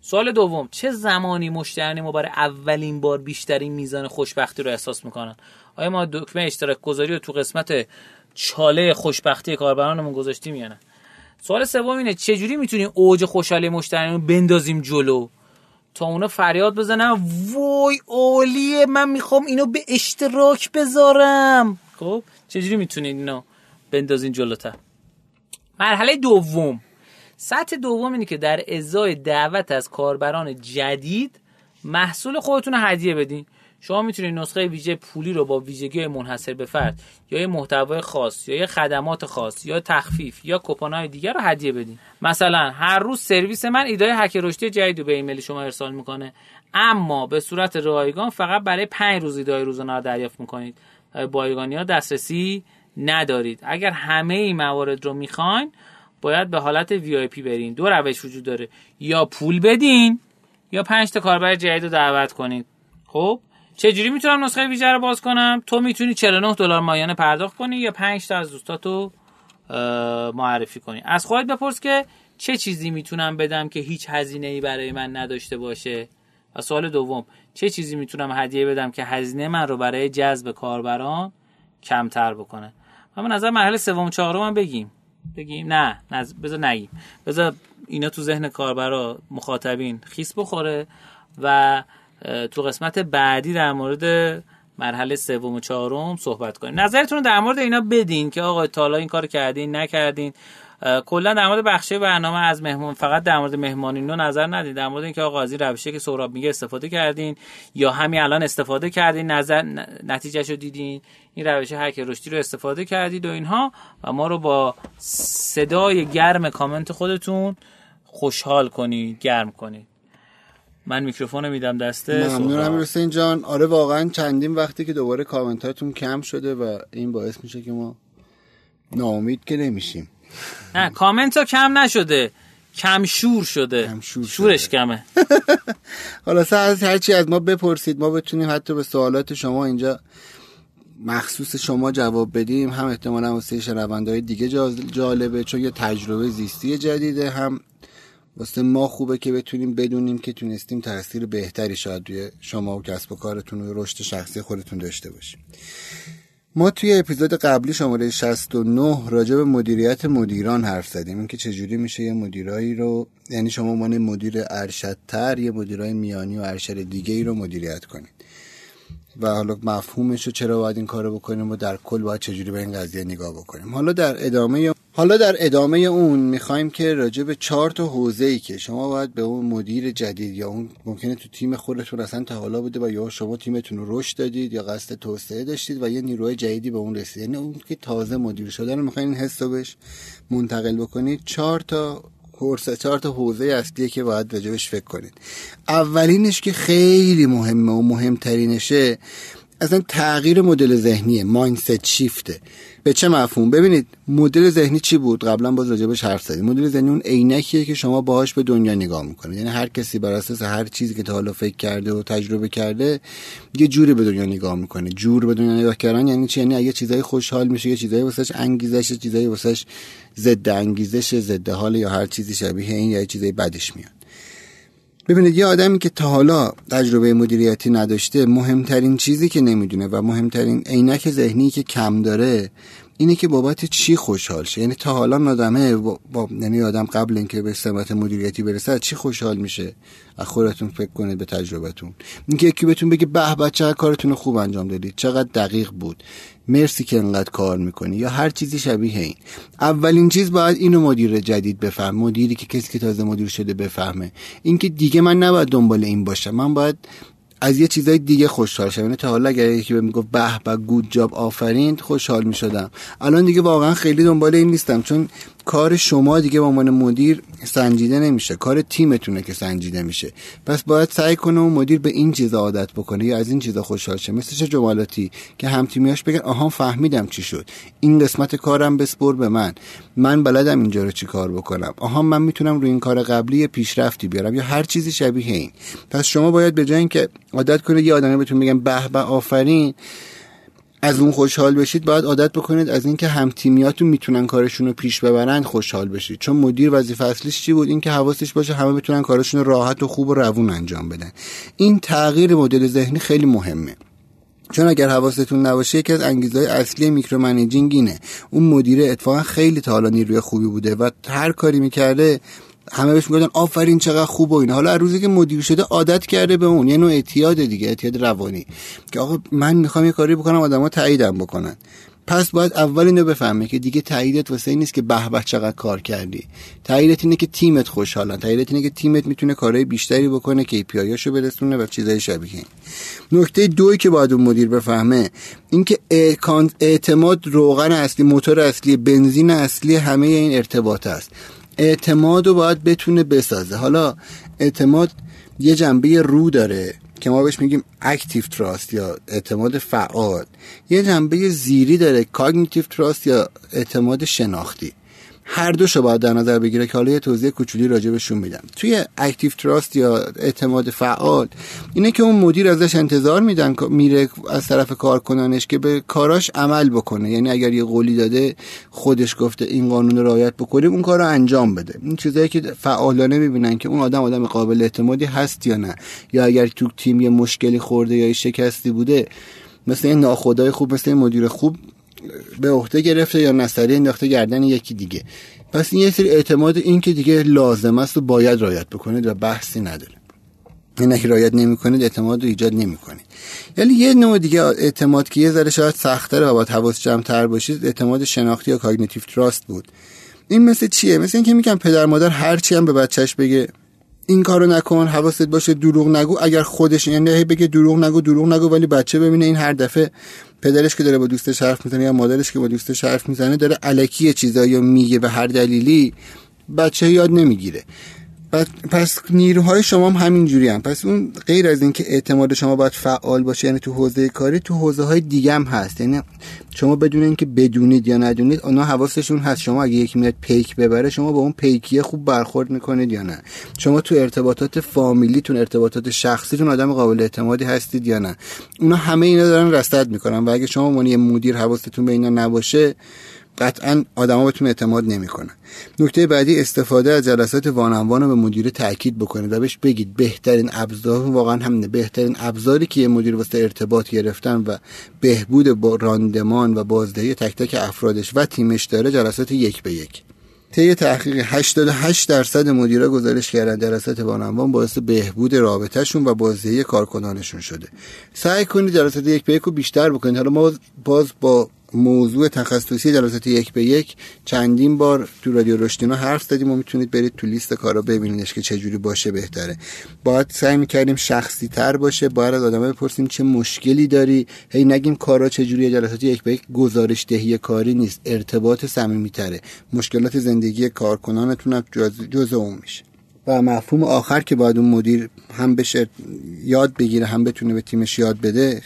[SPEAKER 1] سوال دوم چه زمانی مشتری ما برای اولین بار بیشترین میزان خوشبختی رو احساس می‌کنن؟ آیا ما دکمه اشتراک گذاری رو تو قسمت چاله خوشبختی کاربرانمون گذاشتیم یا نه؟ سوال سوم اینه چجوری می‌تونیم اوج خوشحالی مشتری بندازیم جلو؟ تا اونا فریاد بزنن وای اولیه من می‌خوام اینو به اشتراک بذارم. خب چجوری می‌تونید اینو بندازین جلوتر؟ مرحله دوم. سطح دوم اینه که در ازای دعوت از کاربران جدید محصول خودتون هدیه بدین. شما می‌تونید نسخه ویژه پولی رو با ویژگی منحصر به فرد یا یه محتوای خاص یا یه خدمات خاص یا تخفیف یا های دیگر رو هدیه بدین. مثلا هر روز سرویس من ایده‌های هک رشدی جدید رو به ایمیل شما ارسال می‌کنه. اما به صورت رایگان فقط برای پنج روز ایده‌های روزانه رو دریافت می‌کنید. بایگانی ها دسترسی ندارید. اگر همه این موارد رو می‌خواین باید به حالت VIP برین. دو روش وجود داره. یا پول بدین یا پنج تا کاربر جدید رو دعوت کنید خب؟ چجوری می‌تونم نسخه ویژه رو باز کنم؟ تو می‌تونی 49 دلار ماهیانه پرداخت کنی یا 5 تا از دوستاتو معرفی کنی. از خودت بپرس که چه چیزی می‌تونم بدم که هیچ هزینه ای برای من نداشته باشه. و سوال دوم چه چیزی می‌تونم هدیه بدم که هزینه من رو برای جذب کاربران کمتر بکنه؟ اما نظر مرحله سوم چهارم هم بگیم. بگیم. نه نز... بذار نگیم. بذار اینا تو ذهن کاربرا مخاطبین خیس بخوره و تو قسمت بعدی در مورد مرحله سوم و چهارم صحبت کنیم. نظرتون در مورد اینا بدین که آقا تالا این کار کردین نکردین. کلا در مورد بخشه برنامه از مهمان فقط در مورد مهمانی نو نظر ندین در مورد اینکه آقا این روشه که سهراب میگه استفاده کردین یا همین الان استفاده کردین نظر نتیجهش رو دیدین این روش هک رشدی رو استفاده کردید و اینها و ما رو با صدای گرم کامنت خودتون خوشحال کنید گرم کنید. من میکروفون میدم دسته
[SPEAKER 2] ممنونم حسین جان. آره واقعا چندین وقتی که دوباره کامنتاتون کم شده و این باعث میشه که ما ناامید که نمیشیم.
[SPEAKER 1] نه کامنت ها کم نشده. کم شور شده. کم شور شورش کمه.
[SPEAKER 2] حالا از هرچی از ما بپرسید ما بتونیم حتی به سوالات شما اینجا مخصوص شما جواب بدیم. هم احتمالا واسه شنوندهای دیگه جالبه چون یه تجربه زیستی جدیده. هم واسه ما خوبه که بتونیم بدونیم که تونستیم تاثیر بهتری شاید روی شما و کسب و کارتون و رشد شخصی خودتون داشته باشیم. ما توی اپیزود قبلی شماره 69 راجع به مدیریت مدیران حرف زدیم. اینکه چجوری میشه یه مدیرایی رو یعنی شما عنوان مدیر ارشدتر یه مدیرای میانی و ارشد دیگه ای رو مدیریت کنید. و حالا مفهومش رو چرا باید این کارو بکنیم و در کل باید چجوری به این قضیه نگاه بکنیم. حالا در ادامه حالا در ادامه اون می‌خوایم که راجع به چهار تا حوزه ای که شما باید به اون مدیر جدید یا اون ممکنه تو تیم خودتون اصلا تا حالا بوده و یا شما تیمتون رو رشد دادید یا قصد توسعه داشتید و یه نیروی جدیدی به اون رسید. یعنی اون که تازه مدیر شدن رو می‌خواین این حس بهش منتقل بکنید. چهار تا کورس چهار تا حوزه اصلیه که باید راجبش فکر کنید. اولینش که خیلی مهمه و مهمترینشه اصلا تغییر مدل ذهنیه مایندست شیفته. به چه مفهوم؟ ببینید مدل ذهنی چی بود؟ قبلا باز راجبش حرف زدیم. مدل ذهنی اون عینکیه که شما باهاش به دنیا نگاه می‌کنید. یعنی هر کسی بر اساس هر چیزی که تا حالا فکر کرده و تجربه کرده یه جوری به دنیا نگاه می‌کنه. جور به دنیا نگاه کردن یعنی چی؟ یعنی اگه چیزایی خوشحال میشه یه چیزایی واسش انگیزش چیزایی واسش ضد انگیزش ضد حال یا هر چیزی شبیه این یا چیزایی بدش میاد. ببینید یه آدمی که تا حالا تجربه مدیریتی نداشته مهمترین چیزی که نمی‌دونه و مهمترین عینک ذهنی که کم داره اینه که بابت چی خوشحال شه؟ یعنی تا حالا آدمه با... یعنی آدم قبل اینکه به سمت مدیریتی برسه چی خوشحال میشه؟ از خودتون فکر کنید به تجربتون اینکه یکی بهتون بگه به بچه کارتون خوب انجام دادید. چقدر دقیق بود. مرسی که انقدر کار می‌کنی. یا هر چیزی شبیه این. اولین چیز باید اینو مدیر جدید بفهم مدیری که کسی که تازه مدیر شده بفهمه. اینکه دیگه من نباید دنبال این باشم. من باید از یه چیزای دیگه خوشحال شدم. یعنی تا حالا اگر یکی بهم می‌گفت به به گود جاب آفرین خوشحال می‌شدم. الان دیگه واقعا خیلی دنبال این نیستم. چون کار شما دیگه به عنوان مدیر سنجیده نمیشه. کار تیمتونه که سنجیده میشه. پس باید سعی کنه اون مدیر به این چیزا عادت بکنه یا از این چیزا خوشحال شه. مثل چه جملاتی که هم تیمیاش بگن آها فهمیدم چی شد. این قسمت کارم بسپر به من. من بلدم اینجا رو چی کار بکنم. آها من می‌تونم روی این کار قبلی پیشرفتی بیارم یا هر چیزی شبیه این. پس شما باید به جای اینکه عادت کنید یه آدمی بهتون میگن به به آفرین. از اون خوشحال بشید باید عادت بکنید از اینکه هم تیمیاتون می‌تونن کارشون رو پیش ببرن خوشحال بشید. چون مدیر وظیفه اصلیش چی بود؟ اینکه حواسش باشه همه بتونن کارشون رو راحت و خوب و روون انجام بدن. این تغییر مدل ذهنی خیلی مهمه. چون اگر حواستون نباشه یکی از انگیزهای اصلی میکرو اینه. اون مدیر اتفاقا خیلی تا حالا نیروی خوبی بوده و هر کاری می‌کرده همه بهش می‌گفتن آفرین چقدر خوب و این حالا روزی که مدیر شده عادت کرده به اون. یه نوع اعتیاد دیگه اعتیاد روانی. که آقا من می‌خوام یه کاری بکنم آدما تاییدم بکنن. پس باید اول اینو بفهمه که دیگه تاییدت واسه این نیست که به به چقدر کار کردی. تاییدت اینه که تیمت خوشحالن. تاییدت اینه که تیمت می‌تونه کارهای بیشتری بکنه که پیایاشو برسونه و چیزای شبیه این. نکته دوی که باید اون مدیر بفهمه اینکه اعتماد روغن اصلی موتور اصلی بنزین اصلی همه این ارتباط است. اعتماد رو باید بتونه بسازه. حالا اعتماد یه جنبه رو داره که ما بهش میگیم active trust یا اعتماد فعال. یه جنبه دیگری داره cognitive trust یا اعتماد شناختی. هر دوشو باید در نظر بگیره که حالا یه توضیح کوچولی راجبشون میدم. توی active trust یا اعتماد فعال اینه که اون مدیر ازش انتظار میدن میره از طرف کارکنانش که به کاراش عمل بکنه. یعنی اگر یه قولی داده خودش گفته این قانون رعایت بکنیم اون کار رو انجام بده. این چیزایی که فعالانه می‌بینن که اون آدم آدم قابل اعتمادی هست یا نه. یا اگر تو تیم یه مشکلی خورده یا شکستی بوده مثل این ناخدای خوب مثل این مدیر خوب به عهده گرفته یا نظری انداخته گردن یکی دیگه. پس این یه سری اعتماد این که دیگه لازم است و باید رایت بکنید و بحثی نداره این اگه رعایت نمی‌کنید اعتماد رو ایجاد نمی‌کنید. یعنی یه نوع دیگه اعتماد که یه ذره شاید سخت‌تره و باید حواس جمع تر باشید اعتماد شناختی یا cognitive trust بود. این مثل چیه؟ مثل اینکه میگم پدر مادر هرچی هم به بچهش بگه این کارو نکن حواست باشه دروغ نگو. اگر خودش یعنی بگه دروغ نگو دروغ نگو ولی بچه ببینه این هر دفعه پدرش که داره با دوستش حرف می‌زنه یا مادرش که با دوستش حرف می‌زنه داره الکی چیزایی میگه به هر دلیلی بچه یاد نمی‌گیره. پس نیروهای شما هم همین جوری هم. پس اون غیر از اینکه اعتماد شما باید فعال باشه یعنی تو حوزه کاری تو حوزه های دیگه هم هست. یعنی شما بدون اینکه بدونید یا ندونید اونا حواسشون هست. شما اگه یکی میاد پیک ببره شما با اون پیکیه خوب برخورد می‌کنید یا نه؟ شما تو ارتباطات فامیلیتون ارتباطات شخصیتون آدم قابل اعتمادی هستید یا نه؟ اونا همه اینا دارن رصد می‌کنن. و اگه شما مونی مدیر حواستون به اینا نباشه قطعا آدما بهتون اعتماد نمی‌کنن. نکته بعدی استفاده از جلسات وانوان رو به مدیر تاکید بکنید و بهش بگید بهترین ابزار. واقعا همینه بهترین ابزاری که یه مدیر واسه ارتباط گرفتن و بهبود با راندمان و بازدهی تک تک افرادش و تیمش داره جلسات یک به یک. طی تحقیق 88 درصد مدیرا گزارش کردن جلسات وانوان باعث بهبود رابطهشون و بازدهی کارکنانشون شده. سعی کنید جلسات یک به یک رو بیشتر بکنید. حالا ما باز با موضوع تخصصی جلسات یک به یک چندین بار تو رادیو رشدینا حرف زدیم و می‌تونید برید تو لیست کارا ببینیدش که چجوری باشه بهتره. باید سعی می‌کردیم شخصی تر باشه باید از آدم بپرسیم چه مشکلی داری؟ هی نگیم کارا چجوری جلسات یک به یک گزارش دهی کاری نیست ارتباط صمیمی تره. مشکلات زندگی کارکنانتون هم جزء اون میشه. و مفهوم آخر که باید اون مدیر هم بشه یاد بگیره هم بتونه به تیمش یاد بده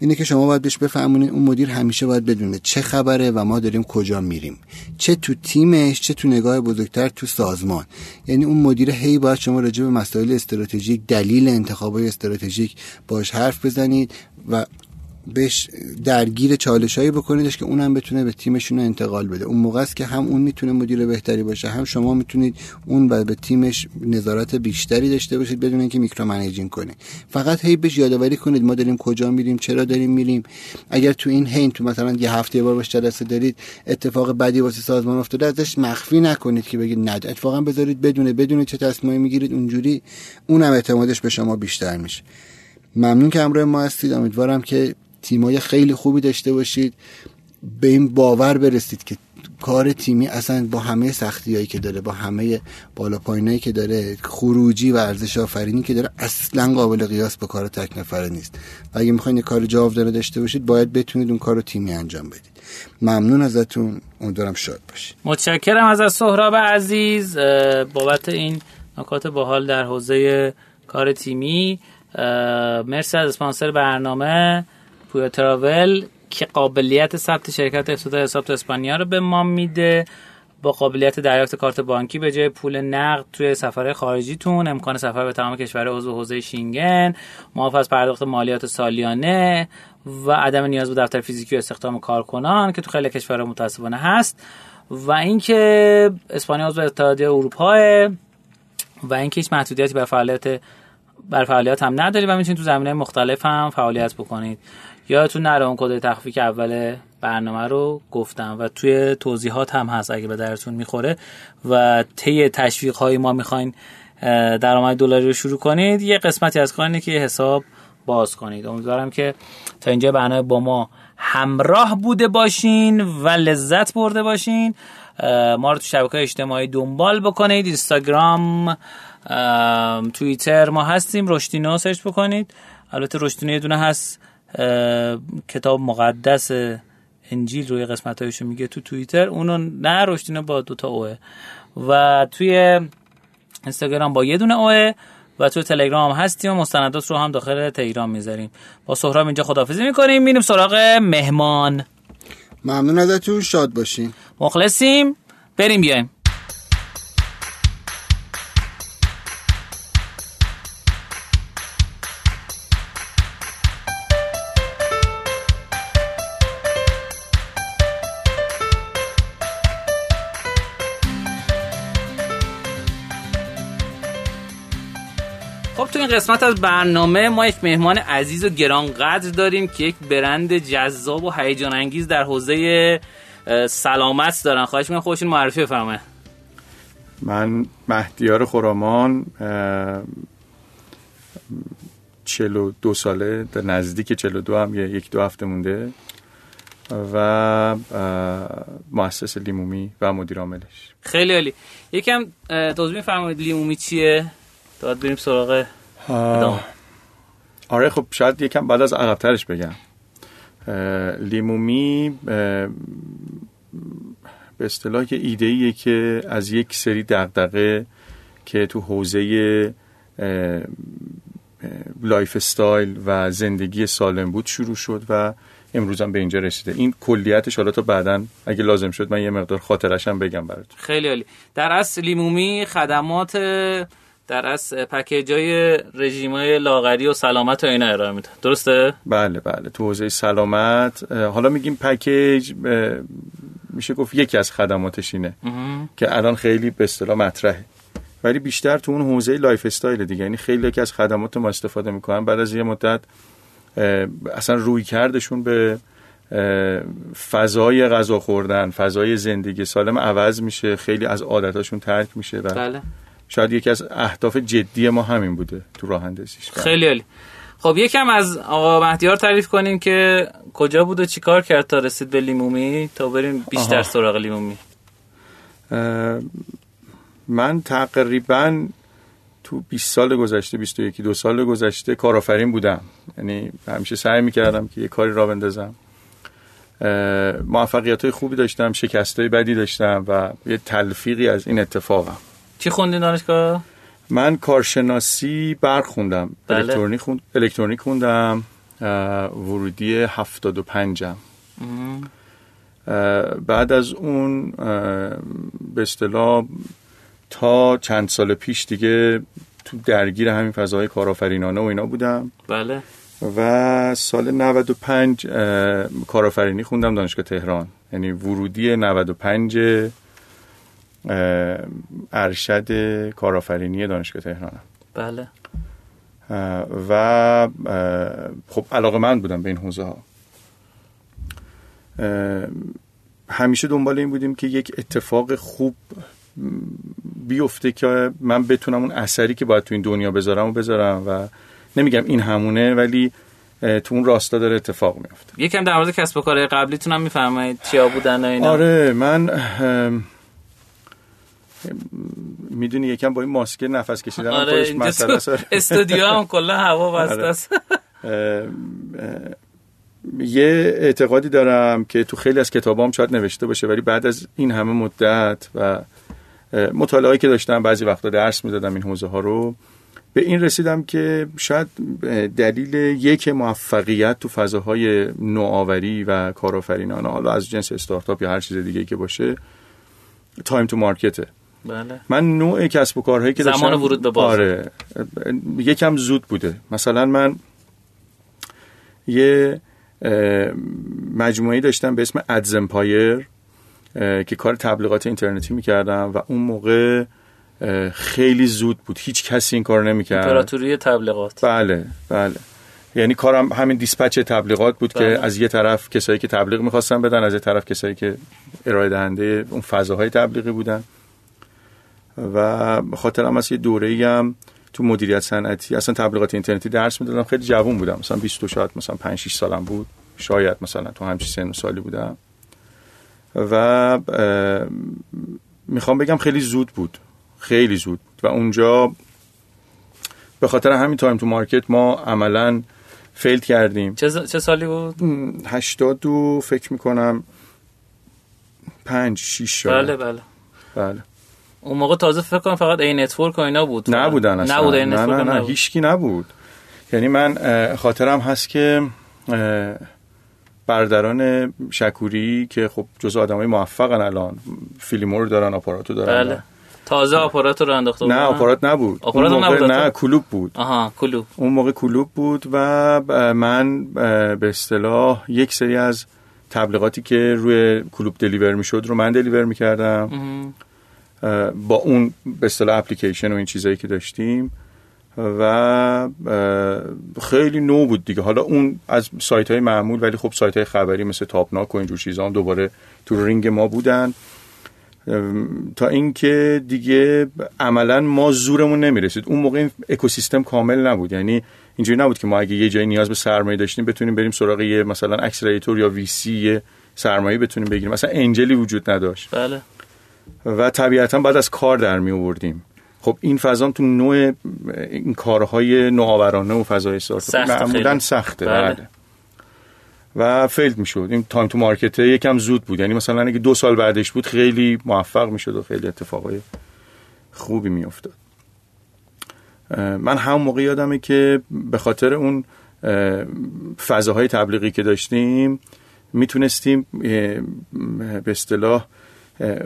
[SPEAKER 2] اینه که شما باید بهش بفهمونید اون مدیر همیشه باید بدونه چه خبره و ما داریم کجا میریم. چه تو تیمش چه تو نگاه بزرگتر تو سازمان. یعنی اون مدیر هی باید شما راجع به مسائل استراتژیک دلیل انتخابای استراتژیک باش حرف بزنید و بهش درگیر چالشایی بکنیدش که اونم بتونه به تیمشون انتقال بده. اون موقع است که هم اون می‌تونه مدیر بهتری باشه هم شما می‌تونید اون و به تیمش نظارت بیشتری داشته باشید بدون اینکه میکرو منیجینگ کنید فقط هی بهش یادآوری کنید ما داریم کجا میریم چرا داریم میریم. اگر تو این هین تو مثلا یه هفته یه بار باش جلسه دارید اتفاق بدی واسه سازمان افتاده ازش مخفی نکنید که بگید نه اتفاقا بذارید بدونه بدون چه تصمیمی می‌گیرید اونجوری اونم اعتمادش به شما بیشتر میشه. ممنون که همراه ما هستید. امیدوارم که تیمای خیلی خوبی داشته باشید. به این باور برسید که کار تیمی اصلا با همه سختی هایی که داره با همه بالا پایینایی که داره خروجی و ارزش آفرینی که داره اصلا قابل قیاس با کار تک نفره نیست. و اگه می‌خواین یه کار جاودانه داشته باشید باید بتونید اون کار رو تیمی انجام بدید. ممنون ازتون. امیدوارم شاد باشید.
[SPEAKER 1] متشکرم از سهراب عزیز. بابت این نکات باحال در حوزه کار تیمی. مرسی از اسپانسر برنامه. پویا تراول که قابلیت ثبت شرکت افتتاح حساب تو اسپانیا رو به ما میده با قابلیت دریافت کارت بانکی به جای پول نقد توی سفر خارجیتون امکان سفر به تمام کشور عضو حوزه شینگن معاف از پرداخت مالیات سالیانه و عدم نیاز به دفتر فیزیکی و استخدام کارکنان که تو خیلی کشورها متاسفانه هست و اینکه اسپانیا عضو اتحادیه اروپا و اینکه هیچ محدودیتی بر فعالیت بر فعالیت هم نداری و می‌تونید تو زمینه مختلف هم فعالیت بکنید. یادتون نره اون کد تخفیف اول برنامه رو گفتم و توی توضیحات هم هست اگه به درتون می‌خوره و طی تشویق های ما می‌خواین درآمد دلاری رو شروع کنید. یه قسمتی از کارینه که حساب باز کنید. امیدوارم که تا اینجا برنامه با ما همراه بوده باشین و لذت برده باشین. ما رو تو شبکه اجتماعی دنبال بکنید. اینستاگرام توییتر ما هستیم. رشتینو سرچ بکنید. البته رشتینو یه دونه هست. کتاب مقدس انجیل روی قسمت هایشو میگه تو توییتر اونو نه رشتینو با دوتا اوه. و توی اینستاگرام با یه دونه اوه و تو تلگرام هستیم و مستندات رو هم داخل تلگرام می‌ذاریم. با سهراب اینجا خدافزی می‌کنیم. میریم سراغ مهمان.
[SPEAKER 2] ممنون ازتون. شاد باشین.
[SPEAKER 1] مخلصیم. بریم بیایم. قسمت از برنامه ما یک مهمان عزیز و گرانقدر داریم که یک برند جذاب و هیجان انگیز در حوزه سلامت دارن. خواهش می‌کنم خودشون معرفی بفرمایید.
[SPEAKER 3] من مهدیار خرامان چلو دو ساله در نزدیک چلو دو هم یک دو هفته مونده. و مؤسس لیمومی و مدیر عاملش.
[SPEAKER 1] خیلی عالی. یکم توضیح فرمایید لیمومی چیه؟ تا بریم سراغ
[SPEAKER 3] آره خب شاید یکم بعد از عقبترش بگم. لیمومی به اصطلاح که ایده ایه که از یک سری دغدغه که تو حوزه lifestyle و زندگی سالم بود شروع شد و امروز هم به اینجا رسیده. این کلیتش حالا تا بعدا اگه لازم شد من یه مقدار خاطرش هم بگم براتون.
[SPEAKER 1] خیلی عالی. در اصل لیمومی خدمات در از پکیجای رژیمای لاغری و سلامت و اینا ارائه میده درسته؟
[SPEAKER 3] بله بله. تو حوزه سلامت حالا میگیم پکیج میشه گفت یکی از خدماتش اینه که الان خیلی به اصطلاح مطرحه. ولی بیشتر تو اون حوزه lifestyle دیگه. یعنی خیلی یکی از خدمات ما استفاده می‌کنن. بعد از یه مدت اصلا رویکردشون به فضای غذا خوردن فضای زندگی سالم عوض میشه. خیلی از عادتاشون ترک میشه و بله. شاید یکی از اهداف جدی ما همین بوده تو راه اندازیش.
[SPEAKER 1] خیلی عالی. خب یکم از آقا مهدیار تعریف کنیم که کجا بود و چیکار کرد تا رسید به لیمومی؟ تا بریم بیشتر سراغ لیمومی.
[SPEAKER 3] من تقریبا تو 20 سال گذشته 21 دو سال گذشته کارآفرین بودم. یعنی همیشه سعی می‌کردم که یه کاری را بندازم. موفقیت های خوبی داشتم شکست های بدی داشتم و یه تلفیقی از این اتفاقم.
[SPEAKER 1] چی خوندین دانشگاه؟
[SPEAKER 3] من کارشناسی برق خوندم بله. الکترونیک خوند... الکترونیک خوندم. ورودی 75 م بعد از اون به اصطلاح تا چند سال پیش دیگه تو درگیر همین فضای کارآفرینانه و اینا بودم.
[SPEAKER 1] بله.
[SPEAKER 3] و سال 95 کارآفرینی خوندم دانشگاه تهران. یعنی ورودی 95 ارشد کارآفرینی دانشگاه تهرانم.
[SPEAKER 1] بله.
[SPEAKER 3] و خب علاقه من بودم به این حوزه ها. همیشه دنبال این بودیم که یک اتفاق خوب بیفته که من بتونم اون اثری که باید تو این دنیا بذارم و بذارم و نمیگم این همونه ولی تو اون راستا داره اتفاق میفته
[SPEAKER 1] یکم در مورد کسب و کارهای قبلیتون هم میفرمایید چیا بودن اینا؟
[SPEAKER 3] آره من می‌دونی یکم با این ماسک نفس کشیدن
[SPEAKER 1] آره
[SPEAKER 3] خودش مسئله
[SPEAKER 1] تو
[SPEAKER 3] است.
[SPEAKER 1] استودیو هم کلا هوا بسته
[SPEAKER 3] آره.
[SPEAKER 1] است
[SPEAKER 3] اه، یه اعتقادی دارم که تو خیلی از کتابام شاید نوشته باشه ولی بعد از این همه مدت و مطالعاتی که داشتم بعضی وقتا درس می‌دادم این حوزه ها رو به این رسیدم که شاید دلیل یک موفقیت تو فضاهای نوآوری و کارآفرینانه حالا از جنس استارتاپ یا هر چیز دیگه که باشه time to market ه
[SPEAKER 1] بله.
[SPEAKER 3] من نوع کسب و کارهایی که
[SPEAKER 1] زمان
[SPEAKER 3] داشتم
[SPEAKER 1] ورود به بازار.
[SPEAKER 3] آره. یکم زود بوده. مثلا من یه مجموعه داشتم به اسم Ads Empire که کار تبلیغات اینترنتی می‌کردم و اون موقع خیلی زود بود. هیچ کسی این کار نمی‌کرد.
[SPEAKER 1] امپراتوری تبلیغات.
[SPEAKER 3] بله بله. یعنی کارم همین dispatch تبلیغات بود
[SPEAKER 1] بله.
[SPEAKER 3] که از یه طرف کسایی که تبلیغ می‌خواستن بدن از یه طرف کسایی که ارائه دهنده اون فضاهای تبلیغی بودن. و خاطرم از یه دوره هم تو مدیریت صنعتی اصلا تبلیغات اینترنتی درس می‌دادم. خیلی جوون بودم. مثلا 20 شاید مثلا 5 6 سالم بود. شاید مثلا تو همچین سن و سالی بودم. و می‌خوام بگم خیلی زود بود. خیلی زود بود. و اونجا به خاطر همین time to market ما عملا fail کردیم.
[SPEAKER 1] چه, ز- چه سالی بود؟
[SPEAKER 3] هشتاد و فکر می‌کنم پنج شیش شاید
[SPEAKER 1] بله بله.
[SPEAKER 3] بله.
[SPEAKER 1] اون موقع تازه فکر کنم فقط ad network و اینا بود.
[SPEAKER 3] نبودن اصلا.
[SPEAKER 1] نبود ای
[SPEAKER 3] نه نه نه
[SPEAKER 1] نبود.
[SPEAKER 3] هیچکی نبود. یعنی من خاطرم هست که برادران شکوری که خب جز آدمای موفقن الان فیلیمو دارن آپاراتو دارن.
[SPEAKER 1] بله. تازه آپارات رو انداخته
[SPEAKER 3] نه. آپارات نبود.
[SPEAKER 1] آپارات
[SPEAKER 3] اون
[SPEAKER 1] هم
[SPEAKER 3] موقع
[SPEAKER 1] نبود
[SPEAKER 3] نه؟ کلوب بود.
[SPEAKER 1] آها کلوب.
[SPEAKER 3] اون موقع کلوب بود و من به اصطلاح یک سری از تبلیغاتی که روی کلوب دلیور می‌شد رو من دلیور می‌کردم. با اون به اصطلاح اپلیکیشن و این چیزایی که داشتیم و خیلی نو بود دیگه. حالا اون از سایت های معمول ولی خب سایت های خبری مثل تاپناک و اینجور چیزا هم دوباره تو رینگ ما بودن. تا اینکه دیگه عملا ما زورمون نمی‌رسید. اون موقع این اکوسیستم کامل نبود. یعنی اینجوری نبود که ما اگه یه جایی نیاز به سرمایه داشتیم بتونیم بریم سراغ یه مثلا accelerator یا VC سرمایه بتونیم بگیریم. مثلا angel ی وجود نداشت.
[SPEAKER 1] بله.
[SPEAKER 3] و طبیعتا بعد از کار در می آوردیم خب این فضا هم تو نوع این کارهای نوآورانه و فضای استارتاپ معمولا. سخته
[SPEAKER 1] بله.
[SPEAKER 3] بله. و fail می‌شد این time to market یکم زود بود یعنی مثلا اگه دو سال بعدش بود خیلی موفق می‌شد و خیلی اتفاقای خوبی میافتاد من همون موقع یادمه که به خاطر اون اه، فضاهای تبلیغی که داشتیم می‌تونستیم به اصطلاح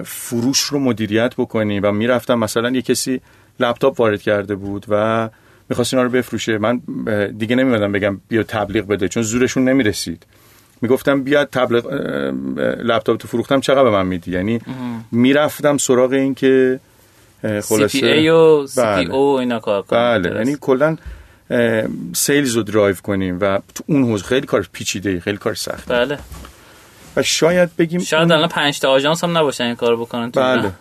[SPEAKER 3] فروش رو مدیریت بکنیم و می‌رفتم مثلا یه کسی لپتاپ وارد کرده بود و می‌خواست اینا رو بفروشه. من دیگه نمیمدم بگم بیا تبلیغ بده چون زورشون نمی‌رسید. می‌گفتم بیا تبلیغ لپتاپ تو فروختم چقدر به من میدی؟ یعنی می‌رفتم سراغ این که اه،
[SPEAKER 1] C
[SPEAKER 3] خلاصه
[SPEAKER 1] PA و C
[SPEAKER 3] بله.
[SPEAKER 1] PO اینا کار کنیم
[SPEAKER 3] بله. یعنی کلا sales رو درایو کنیم و تو اون حوزه خیلی کار پیچیده خیلی کار سخت
[SPEAKER 1] بله.
[SPEAKER 3] و شاید بگیم
[SPEAKER 1] شاید الان پنج تا آژانس هم نباشن این کارو بکنن تو
[SPEAKER 3] بله.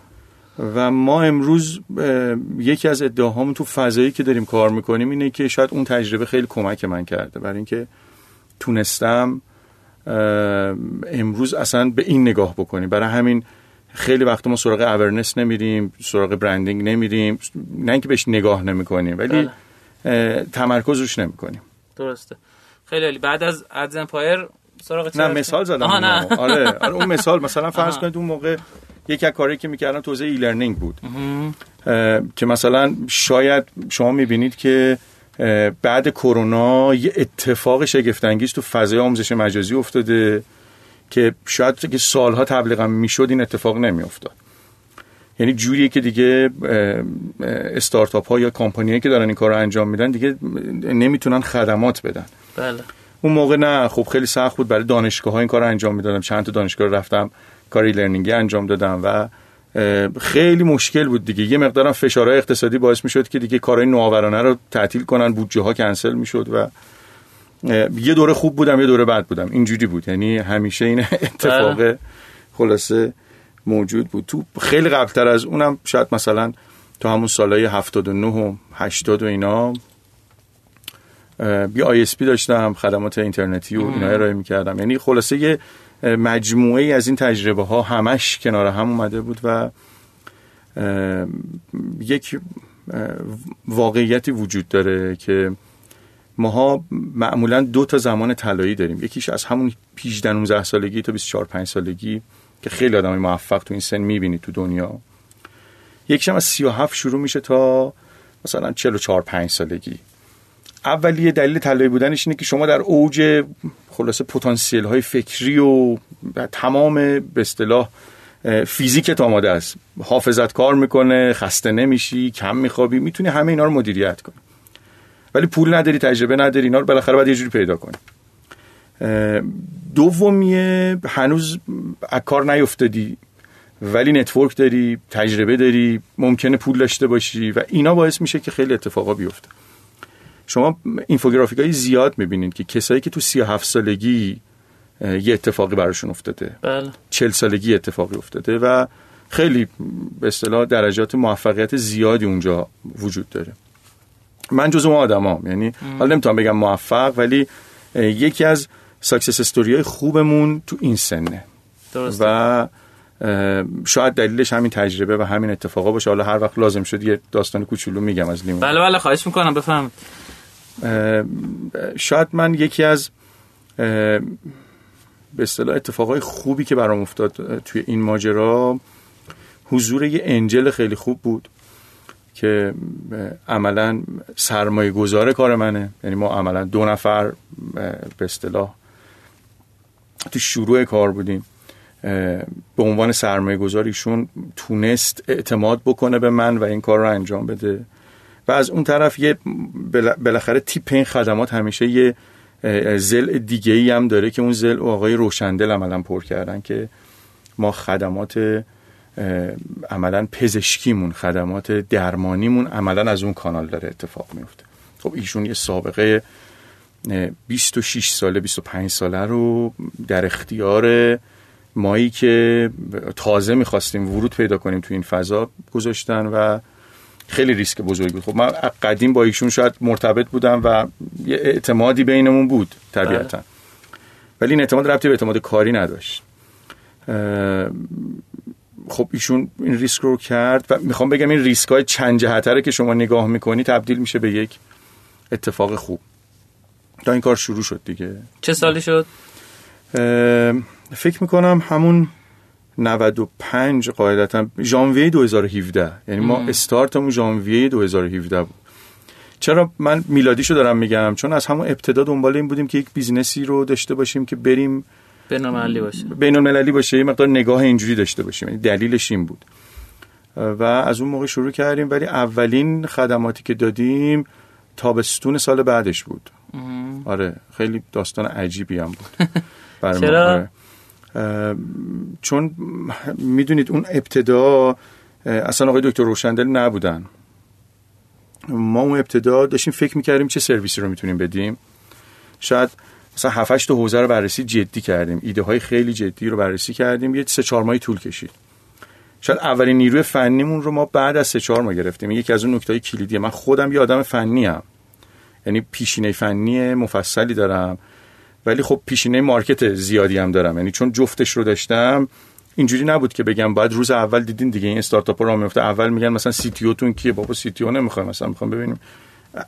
[SPEAKER 3] و ما امروز یکی از ادعاهامون تو فضایی که داریم کار می‌کنیم اینه که شاید اون تجربه خیلی کمک من کرده. برای اینکه تونستم امروز اصلا به این نگاه بکنیم. برای همین خیلی وقت ما سراغ awareness نمیریم سراغ branding نمیریم. نه اینکه بهش نگاه نمی‌کنیم ولی اه، تمرکز روش نمی‌کنیم.
[SPEAKER 1] درسته. خیلی عالی. بعد از Ads Empire سراغ
[SPEAKER 3] نه؟ مثال زدم
[SPEAKER 1] نه.
[SPEAKER 3] آره آره اون مثال. مثلا فرض. کنید اون موقع یکی از کاری که می‌کردم توزیع e-learning بود که مثلا شاید شما می‌بینید که بعد کرونا یه اتفاق شگفتانگیز تو فضای آموزش مجازی افتاده که شاید که سالها تبلیغم می‌شد این اتفاق نمیافتاد. یعنی جوریه که دیگه استارتاپ ها یا کمپانیایی که دارن این کار رو انجام میدن دیگه نمی‌تونن خدمات بدن.
[SPEAKER 1] بله.
[SPEAKER 3] اون موقع نه. خب خیلی سخت بود. برای دانشگاه ها این کار رو انجام می‌دادم. چند تا دانشگاه رفتم. کاری لرنینگی انجام دادم و خیلی مشکل بود دیگه. یه مقدارم فشارهای اقتصادی باعث می‌شد که دیگه کارهای نوآورانه رو تعطیل کنن. بودجه ها کنسل می‌شد و یه دوره خوب بودم یه دوره بد بودم. اینجوری بود. یعنی همیشه این اتفاق خلاصه موجود بود. تو خیلی قبلتر از اونم شاید مثلا تو همون سالهای 79 و 80 و اینا یه ISP داشتم خدمات اینترنتی و اینا ارائه می‌کردم. یعنی خلاصه یه مجموعه ای از این تجربه ها همش کنار هم اومده بود و یک واقعیتی وجود داره که ماها معمولا دو تا زمان طلایی داریم. یکیش از همون 18 19 سالگی تا 24 5 سالگی که خیلی آدم موفق تو این سن می‌بینید تو دنیا. یکیش هم از 37 شروع میشه تا مثلا 44 5 سالگی. اولی دلیل طلایی بودنش اینه که شما در اوج خلاصه پتانسیل های فکری و تمام به اصطلاح فیزیکت آماده است. حافظت کار می‌کنه خسته نمیشی کم میخوابی می‌تونی همه اینا رو مدیریت کنی. ولی پول نداری تجربه نداری اینا رو بالاخره باید یه جوری پیدا کنی. دومیه هنوز کار نیفتادی ولی network داری تجربه داری ممکنه پول داشته باشی و اینا باعث میشه که خیلی اتفاقا بیفته. شما اینفوگرافیک های زیاد می‌بینید که کسایی که تو 37 سالگی یه اتفاقی براشون افتاده.
[SPEAKER 1] بله.
[SPEAKER 3] 40 سالگی اتفاقی افتاده و خیلی به اصطلاح درجات موفقیت زیادی اونجا وجود داره. من جزو اون آدمام یعنی حالا نمی‌تونم بگم موفق ولی یکی از success story های خوبمون تو این سنه.
[SPEAKER 1] درسته.
[SPEAKER 3] و شاید دلیلش همین تجربه و همین اتفاقا باشه. حالا هر وقت لازم شد یه داستان کوچولو میگم از لیمون.
[SPEAKER 1] بله بله خواهش می‌کنم بفهم
[SPEAKER 3] شاید من یکی از به اصطلاح اتفاقای خوبی که برام افتاد توی این ماجرا حضور یه انجل خیلی خوب بود که عملا سرمایه گذار کار منه. یعنی ما عملا دو نفر به اصطلاح تو شروع کار بودیم. به عنوان سرمایه گذاریشون تونست اعتماد بکنه به من و این کار رو انجام بده. و از اون طرف یه بالاخره تیپ این خدمات همیشه یه زل دیگه ای هم داره که اون زل آقای روشندل عملا پر کردن که ما خدمات عملا پزشکیمون خدمات درمانیمون عملا از اون کانال داره اتفاق میفته. خب ایشون یه سابقه 26 ساله 25 ساله رو در اختیار مایی که تازه می‌خواستیم ورود پیدا کنیم تو این فضا گذاشتن و خیلی ریسک بزرگی بود. خب من قدیم با ایشون شاید مرتبط بودم و یه اعتمادی بینمون بود طبیعتا. ولی این اعتماد ربطی به اعتماد کاری نداشت. خب ایشون این ریسک رو کرد و می‌خوام بگم این ریسک های چند جهته که شما نگاه می‌کنی تبدیل میشه به یک اتفاق خوب. تا این کار شروع شد دیگه.
[SPEAKER 1] چه سالی شد؟
[SPEAKER 3] فکر می‌کنم همون 95 قاعدتا ژانویه 2017 یعنی ما استارتمون ژانویه 2017 بود. چرا من میلادیشو دارم میگم؟ چون از همون ابتدا دنبال این بودیم که یک business ی رو داشته باشیم که بریم
[SPEAKER 1] بین المللی باشه.
[SPEAKER 3] بین المللی باشه یه مقدار نگاه اینجوری داشته باشیم. یعنی دلیلش این بود. و از اون موقع شروع کردیم ولی اولین خدماتی که دادیم تابستون سال بعدش بود. آره خیلی داستان عجیبی هم بود.
[SPEAKER 1] چرا؟
[SPEAKER 3] چون می‌دونید اون ابتدا اصلا آقای دکتر روشندل نبودن. ما اون ابتدا داشتیم فکر می‌کردیم چه سرویسی رو می‌تونیم بدیم. شاید مثلا 7 تا حوزه رو بررسی جدی کردیم. ایده های خیلی جدی رو بررسی کردیم. یه سه چهار ماهی طول کشید. شاید اولین نیروی فنیمون رو ما بعد از سه چهار ماه گرفتیم. یکی از اون نکته کلیدیه. من خودم یه آدم فنی ام. یعنی پیشینه فنی مفصلی دارم. ولی خب پیشینه مارکت زیادی هم دارم. یعنی چون جفتش رو داشتم اینجوری نبود که بگم بعد روز اول دیدین دیگه این استارتاپ رو میفته اول میگن مثلا سی تی تون کیه؟ بابا سی تی او نمی‌خوایم مثلا می‌خوام ببینیم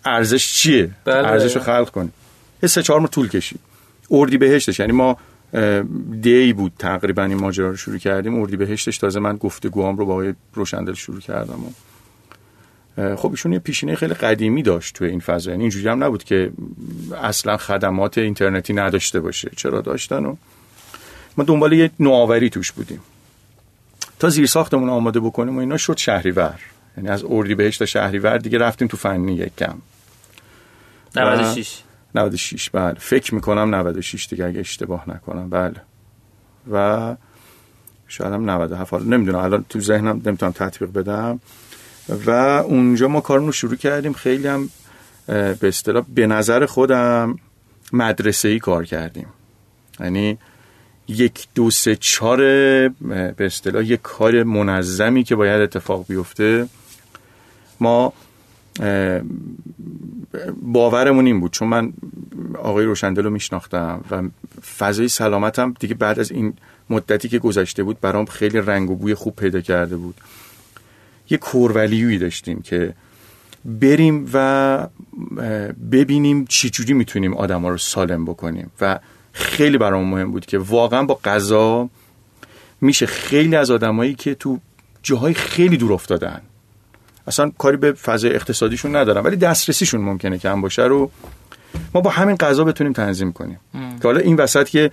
[SPEAKER 3] ارزش چیه؟
[SPEAKER 1] بله.
[SPEAKER 3] ارزش رو خلق کنیم. یه سه چهار طول کشید. اردی بهشتش. یعنی ما دی بود تقریبا این ماجرا رو شروع کردیم. اردی بهشتش. تازه من گفتگوام رو با آقای روشندل شروع کردم و خب ایشون یه پیشینه خیلی قدیمی داشت توی این فضا. یعنی اینجوری هم نبود که اصلا خدمات اینترنتی نداشته باشه. چرا داشتن؟ و ما دنبال یه نوآوری توش بودیم. تا زیر ساختمون آماده بکنیم و اینا شد شهریور. یعنی از اردی بهشت تا شهریور دیگه رفتیم تو فنی یک کم
[SPEAKER 1] 96
[SPEAKER 3] 96 بله. فکر می‌کنم 96 دیگه اگه اشتباه نکنم. بله. و شاید هم 97 حالا نمی‌دونم. الان تو ذهنم نمی‌تونم تطبیق بدم. و اونجا ما کارمون رو شروع کردیم. خیلی هم به اصطلاح به نظر خودم مدرسه ای کار کردیم. یعنی یک دو سه چهار به اصطلاح یک کار منظمی که باید اتفاق بیفته ما باورمون این بود. چون من آقای روشندل رو میشناختم و فضای سلامتم دیگه بعد از این مدتی که گذشته بود برام خیلی رنگ و بوی خوب پیدا کرده بود. یه کورولیوی داشتیم که بریم و ببینیم چی جوری می‌تونیم آدم ها رو سالم بکنیم. و خیلی برام مهم بود که واقعا با غذا میشه خیلی از آدمایی که تو جاهای خیلی دور افتادن. اصلا کاری به فضای اقتصادیشون ندارم ولی دسترسیشون ممکنه کم باشه رو ما با همین غذا بتونیم تنظیم کنیم. که حالا این وسط که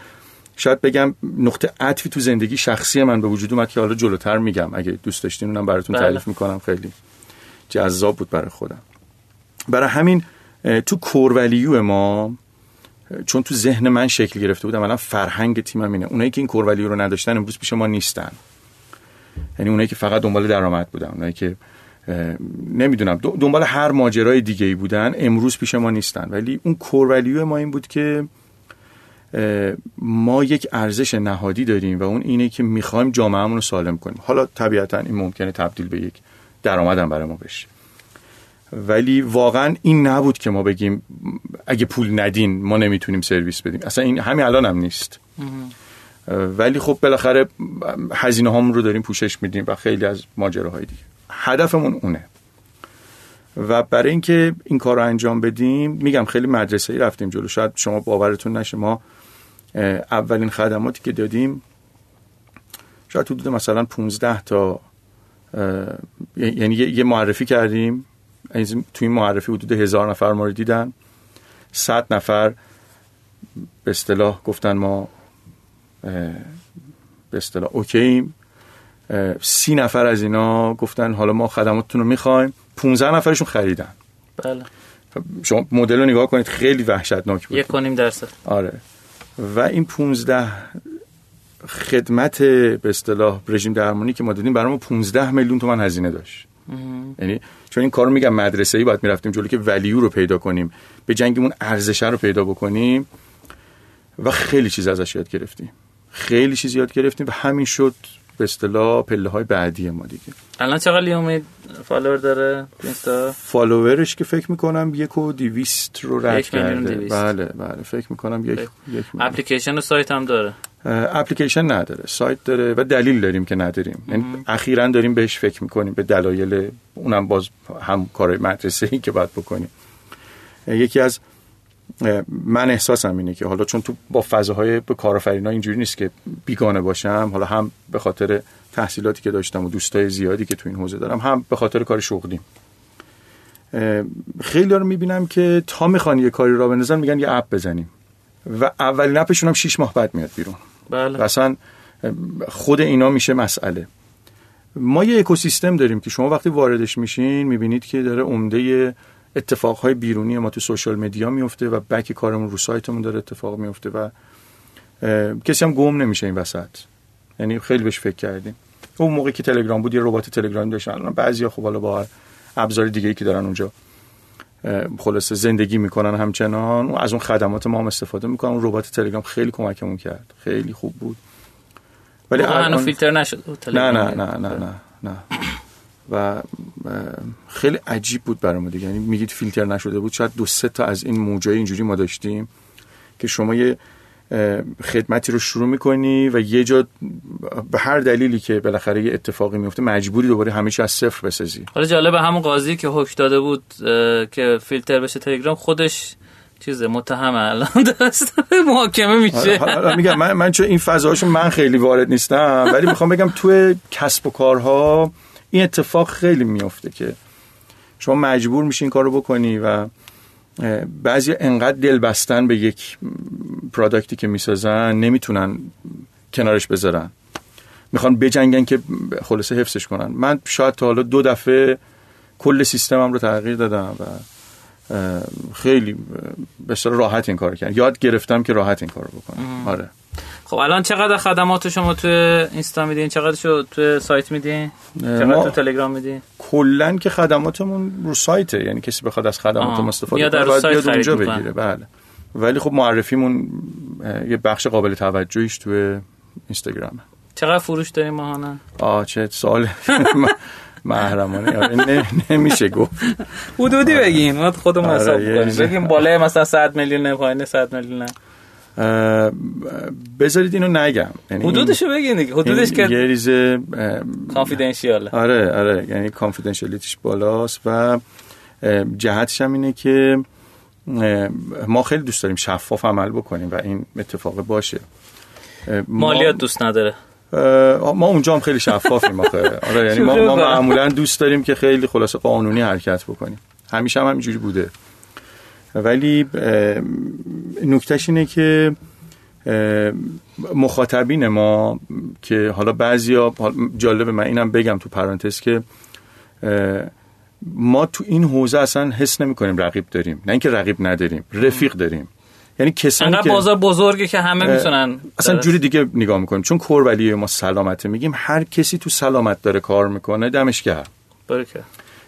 [SPEAKER 3] شاید بگم نقطه عطفی تو زندگی شخصی من به وجود اومد که حالا جلوتر میگم. اگه دوست داشتین اونم براتون بله. تعریف می‌کنم. خیلی جذاب بود برای خودم. برای همین تو کورولیو ما چون تو ذهن من شکل گرفته بودم الان فرهنگ تیمم اینه. اونایی که این کورولیو رو نداشتن امروز پیش ما نیستن. یعنی اونایی که فقط دنبال درآمد بودن اونایی که نمی‌دونم دنبال هر ماجرای دیگه ای بودن امروز پیش ما نیستن. ولی اون کورولیو ما این بود که ما یک ارزش نهادی داریم و اون اینه که می‌خوایم جامعهمون رو سالم کنیم. حالا طبیعتا این ممکنه تبدیل به یک درآمدم برای ما بشه. ولی واقعا این نبود که ما بگیم اگه پول ندین ما نمی‌تونیم سرویس بدیم. اصلا این همین الان هم نیست. ولی خب بالاخره هزینه هامون رو داریم پوشش میدیم و خیلی از ماجراهای دیگه. هدفمون اونه. و برای اینکه این کار رو انجام بدیم میگم خیلی مدرسه ای رفتیم جلو. شاید شما باورتون نشه ما اولین خدماتی که دادیم شاید حدود مثلا 15 تا یعنی یه معرفی کردیم. توی این معرفی حدود هزار نفر ما رو دیدن. صد نفر به اصطلاح گفتن ما به اصطلاح اوکییم سی نفر از اینا گفتن حالا ما خدماتتون رو می‌خوایم. 15 نفرشون خریدن.
[SPEAKER 1] بله.
[SPEAKER 3] شما مدل رو نگاه کنید خیلی وحشتناک بود.
[SPEAKER 1] یک کنیم درصد.
[SPEAKER 3] آره. و این 15 خدمت به اصطلاح رژیم درمانی که ما دادیم برامون 15 میلیون تومن هزینه داشت. یعنی چون این کارو میگم مدرسه ای باید می‌رفتیم جلو که ولیو رو پیدا کنیم به جنگمون ارزش رو پیدا بکنیم و خیلی چیز ازش یاد گرفتیم. خیلی چیز یاد گرفتیم و همین شد به اصطلاح پله های بعدی ما دیگه.
[SPEAKER 1] الان چقدر لیومید follower داره اینستا؟
[SPEAKER 3] follower ش که فکر می‌کنم یک و دیویست رو رد کرده. بله بله. فکر می‌کنم یک, یک
[SPEAKER 1] اپلیکیشن و سایت هم داره.
[SPEAKER 3] اپلیکیشن نداره. سایت داره و دلیل داریم که نداریم. یعنی اخیرا داریم بهش فکر می‌کنیم به دلایل اونم باز هم کار مدرسه ای که باید بکنیم. یکی از من احساسم اینه که حالا چون تو با فضاهای به کارآفرینا اینجوری نیست که بیگانه باشم حالا هم به خاطر تحصیلاتی که داشتم و دوستای زیادی که تو این حوزه دارم هم به خاطر کار شغلیم خیلی رو می‌بینم که تا می‌خوان یه کاری را بندازن میگن یه اپ بزنیم و اولین اپشون هم 6 ماه بعد میاد بیرون.
[SPEAKER 1] بله.
[SPEAKER 3] اصلا خود اینا میشه مسئله. ما یه اکوسیستم داریم که شما وقتی واردش میشین می‌بینید که داره عمده اتفاقهای بیرونی ما تو سوشال مدیا میفته و بک کارمون رو سایتمون داره اتفاق میفته و کسی هم گم نمیشه این وسط. یعنی خیلی بهش فکر کردیم. اون موقعی که تلگرام بود یه ربات تلگرام داشتن الان بعضیا خب حالا با ابزار دیگه ای که دارن اونجا خلاصه زندگی می‌کنن همچنان. از اون خدمات ما هم استفاده می‌کنن. اون ربات تلگرام خیلی کمکمون کرد. خیلی خوب بود.
[SPEAKER 1] ولی الان فیلتر نشد.
[SPEAKER 3] نه نه نه نه. نه نه. و خیلی عجیب بود برای ما دیگه. یعنی میگید فیلتر نشده بود. شاید دو سه تا از این موجای اینجوری ما داشتیم که شما یه خدمتی رو شروع می‌کنی و یه جا به هر دلیلی که بالاخره یه اتفاقی میفته مجبوری دوباره همه چی از صفر بسازی.
[SPEAKER 1] حالا جالب همون قاضی که حکم داده بود که فیلتر بشه تلگرام خودش چیزه متهم الان دست محاکمه میشه.
[SPEAKER 3] حالا میگم من من چون این فضاهاشو من خیلی وارد نیستم ولی می‌خوام بگم تو کسب و کارها این اتفاق خیلی میفته که شما مجبور میشین کارو بکنی و بعضی انقدر دل بستن به یک پرادکتی که می‌سازن نمی‌تونن کنارش بذارن. می‌خوان بجنگن که خلاصه حفظش کنن. من شاید تا حالا دو دفعه کل سیستمم رو تغییر دادم و خیلی به راحت این کار کردم. یاد گرفتم که راحت این کار بکنم. آره.
[SPEAKER 1] خب الان چقدر خدمات شما تو اینستا میدین؟ چقدر شو تو سایت میدین؟ چقدر تو تلگرام میدین؟
[SPEAKER 3] کلا که خدماتمون رو سایته یعنی کسی بخواد از خدمات استفاده کنه باید بیاد اونجا بگیره. بله. ولی خب معرفیمون یه بخش قابل توجهیش تو اینستاگرامه.
[SPEAKER 1] چقدر فروش داریم ماهانه
[SPEAKER 3] آه چه سوال. محرمانه. آره نمیشه گفت.
[SPEAKER 1] حدودی بگین. ما خودمون
[SPEAKER 3] آره،
[SPEAKER 1] حساب
[SPEAKER 3] یعنی-
[SPEAKER 1] کنیم بگیم بالای مثلا 100 میلیون نه پایین 100 میلیون نه.
[SPEAKER 3] بذارید اینو نگم. یعنی
[SPEAKER 1] حدودشو بگین دیگه. حدودش که
[SPEAKER 3] یه ریزه اه،
[SPEAKER 1] کانفیدنشیاله
[SPEAKER 3] آره آره. یعنی کانفیدنشیالیتیش بالاست و جهتش هم اینه که ما خیلی دوست داریم شفاف عمل بکنیم و این اتفاق باشه.
[SPEAKER 1] مالیات دوست نداره.
[SPEAKER 3] ما اونجا هم خیلی شفافیم آخه. آره یعنی ما, ما. معمولا دوست داریم که خیلی خلاصه قانونی حرکت بکنیم. همیشه هم همینجوری بوده. ولی نکتهش اینه که مخاطبین ما که حالا بعضیا جالب من اینم بگم تو پرانتز که ما تو این حوزه اصلا حس نمی کنیم رقیب داریم. نه اینکه رقیب نداریم رفیق داریم. یعنی کسانی که
[SPEAKER 1] بازار بزرگه که همه می‌تونن
[SPEAKER 3] اصلا جوری دیگه نگاه می‌کنیم. چون کورولی ما سلامته میگیم هر کسی تو سلامت داره کار می‌کنه دمش گرم.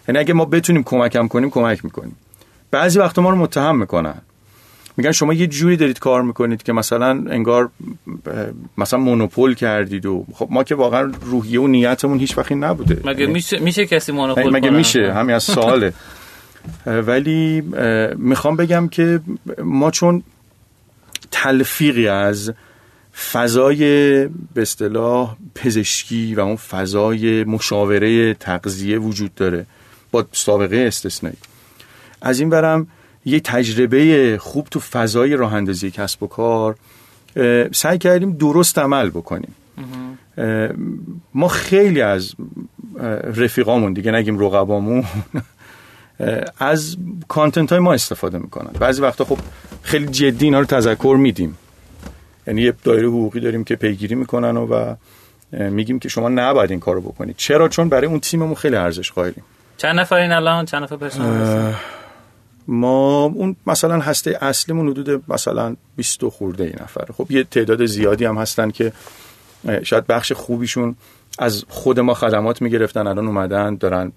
[SPEAKER 3] یعنی اگه ما بتونیم کمکم کنیم کمک می‌کنیم. بعضی وقتا ما رو متهم می‌کنن. میگن شما یه جوری دارید کار می‌کنید که مثلا انگار مثلا مونوپول کردید و خب ما که واقعا روحیه و نیتمون هیچ وقتی نبوده.
[SPEAKER 1] مگه
[SPEAKER 3] یعنی-
[SPEAKER 1] میشه میشه کسی مونوپول
[SPEAKER 3] مگه؟ میشه؟ همین از سواله. ولی می‌خوام بگم که ما چون تلفیقی از فضای به اصطلاح پزشکی و اون فضای مشاوره تغذیه وجود داره با سابقه استثنایی. از این برم یه تجربه خوب تو فضای راه اندازی کسب و کار سعی کردیم درست عمل بکنیم. ما خیلی از رفیقامون دیگه نگیم رقبامون از کانتنت های ما استفاده می‌کنن. بعضی وقتا خب خیلی جدی اینا رو تذکر میدیم. یعنی یه دایره حقوقی داریم که پیگیری می‌کنن و, و میگیم که شما نباید این کارو بکنید. چرا؟ چون برای اون تیممون خیلی ارزش قائلیم.
[SPEAKER 1] چند نفرین الان؟ چند نفر پرسنل؟
[SPEAKER 3] ما اون مثلا هسته اصلیمون حدود مثلا 20 و خورده ای نفره. خب یه تعداد زیادی هم هستن که شاید بخش خوبیشون از خود ما خدمات می‌گرفتن الان اومدن دارن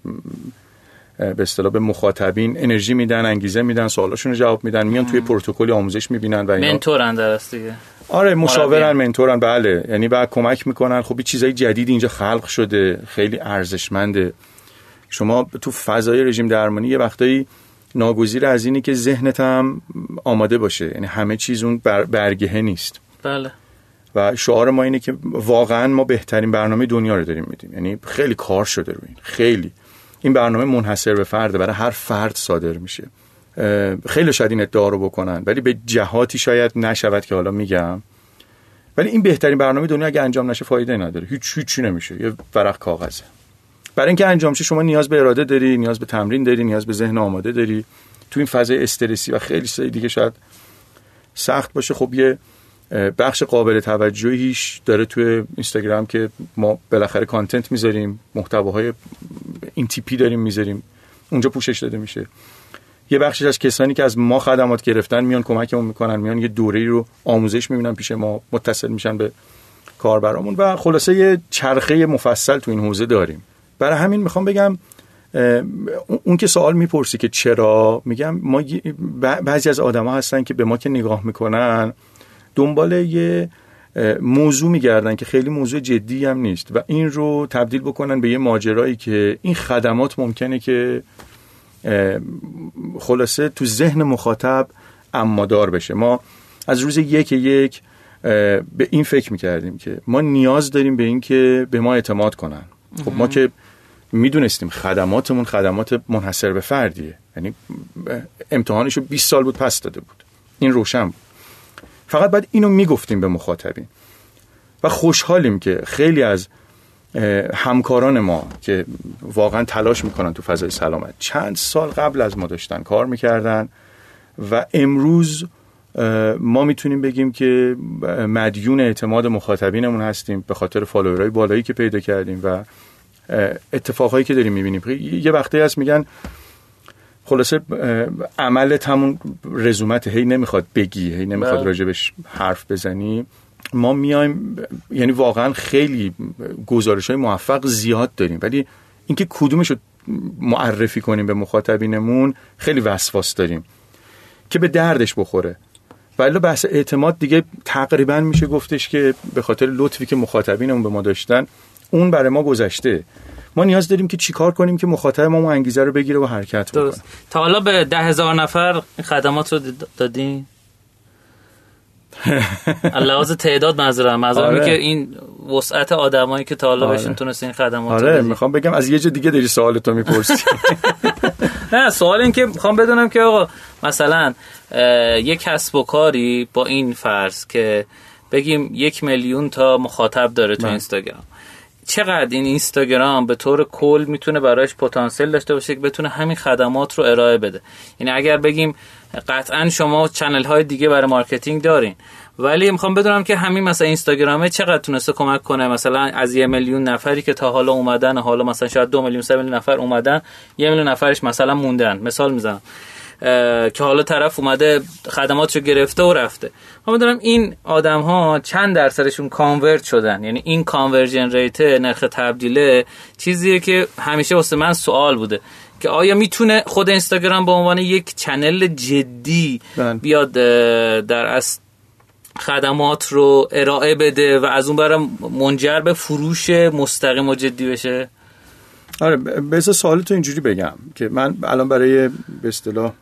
[SPEAKER 3] به اصطلاح به مخاطبین انرژی میدن انگیزه میدن سوالاشون رو جواب میدن میان توی پروتکل آموزش می‌بینن و اینا.
[SPEAKER 1] منتورن در است دیگه.
[SPEAKER 3] آره مشاورن. منتورن بله. یعنی بعد کمک می‌کنن. خب چیزای جدیدی اینجا خلق شده خیلی ارزشمنده. شما تو فضای رژیم درمانی یه وقتایی ناگزیر از اینی که ذهنت هم آماده باشه. یعنی همه چیز اون بر برگهه نیست.
[SPEAKER 1] بله.
[SPEAKER 3] و شعار ما اینه که واقعا ما بهترین برنامه دنیا رو داریم میدیم. یعنی خیلی کار شده روی این. خیلی. این برنامه منحصر به فرده. برای هر فرد صادر میشه. خیلی شاید این ادعا رو بکنن. ولی به جهاتی شاید نشود که حالا میگم. ولی این بهترین برنامه دنیا اگه انجام نشه فایده نداره. هیچ هیچی نمیشه. یه ورق کاغذه. برای اینکه انجام شه شما نیاز به اراده داری نیاز به تمرین داری نیاز به ذهن آماده داری. تو این فضای استرسی و خیلی چیزای دیگه شاید سخت باشه. خب یه بخش قابل توجهیش داره توی اینستاگرام که ما بالاخره کانتنت می‌ذاریم محتواهای این تیپی داریم می‌ذاریم. اونجا پوشش داده میشه. یه بخشش از کسانی که از ما خدمات گرفتن میان کمکمون می‌کنن میان یه دوره رو آموزش می‌بینن پیش ما متصل میشن به کاربرامون و خلاصه یه چرخه مفصل تو این حوزه داریم. برای همین می‌خوام بگم اون- که سوال می‌پرسی که چرا میگم ما بعضی از آدما هستن که به ما که نگاه می‌کنن دنبال یه موضوع میگردن که خیلی موضوع جدی هم نیست و این رو تبدیل بکنن به یه ماجرایی که این خدمات ممکنه که خلاصه تو ذهن مخاطب امادار بشه. ما از روز یک یک به این فکر می‌کردیم که ما نیاز داریم به این که به ما اعتماد کنن. خب ما که می‌دونستیم خدماتمون خدمات منحصر به فردیه. یعنی امتحانش رو 20 سال بود پس داده بود. این روشن بود. فقط باید اینو می‌گفتیم به مخاطبین. و خوشحالیم که خیلی از همکاران ما که واقعا تلاش می‌کنن تو فضای سلامت چند سال قبل از ما داشتن کار می‌کردن و امروز ما می‌تونیم بگیم که مدیون اعتماد مخاطبینمون هستیم به خاطر فالوورهای بالایی که پیدا کردیم و اتفاقهایی که داریم می‌بینیم. یه وقتی هست میگن خلاصه عملت همون رزومت هی نمی‌خواد بگی هی نمی‌خواد
[SPEAKER 1] بله.
[SPEAKER 3] راجبش حرف بزنی. ما میایم یعنی واقعا خیلی گزارش های موفق زیاد داریم. ولی اینکه کدومش رو معرفی کنیم به مخاطبینمون خیلی وسواس داریم که به دردش بخوره. ولی بحث اعتماد دیگه تقریبا میشه گفتش که به خاطر لطفی که مخاطبینمون به ما داشتن اون برای ما گذشته ما نیاز داریم که چیکار کنیم که مخاطب ما اون انگیزه رو بگیره و حرکت بکنه
[SPEAKER 1] درست تا حالا به ده هزار نفر خدمات رو دادین لحاظ تعداد منظورم منظورم
[SPEAKER 3] آره.
[SPEAKER 1] که این وسعت آدمایی که تا حالا
[SPEAKER 3] آره.
[SPEAKER 1] بهشون تونست این خدمات
[SPEAKER 3] آره. می‌خوام بگم از یه جا دیگه داری سوال تو می‌پرسی
[SPEAKER 1] نه سوال این که می‌خوام بدونم که آقا مثلا یک کسب و کاری با این فرض که بگیم یک میلیون تا مخاطب داره تو
[SPEAKER 3] بله.
[SPEAKER 1] اینستاگرام چقدر این اینستاگرام به طور کل می‌تونه برایش پتانسیل داشته باشه که بتونه همین خدمات رو ارائه بده. یعنی اگر بگیم قطعا شما channel های دیگه برای marketing دارین ولی می‌خوام بدونم که همین مثلا اینستاگرامه چقدر تونسته کمک کنه؟ مثلا از یه میلیون نفری که تا حالا اومدن حالا مثلا شاید دو میلیون سه میلیون نفر اومدن یه میلیون نفرش مثلا موندن. مثال می‌زنم. که حالا طرف اومده خدمات رو گرفته و رفته. ما می‌دونم این آدم ها چند درصدشون convert شدن. یعنی این conversion rate نرخ تبدیله چیزیه که همیشه واسه من سوال بوده. که آیا می‌تونه خود اینستاگرام به عنوان یک channel جدی
[SPEAKER 3] بله.
[SPEAKER 1] بیاد در اصل خدمات رو ارائه بده و از اون برم منجر به فروش مستقیم و جدی بشه؟
[SPEAKER 3] آره بذار سوال تو اینجوری بگم که من الان برای به اصطلاح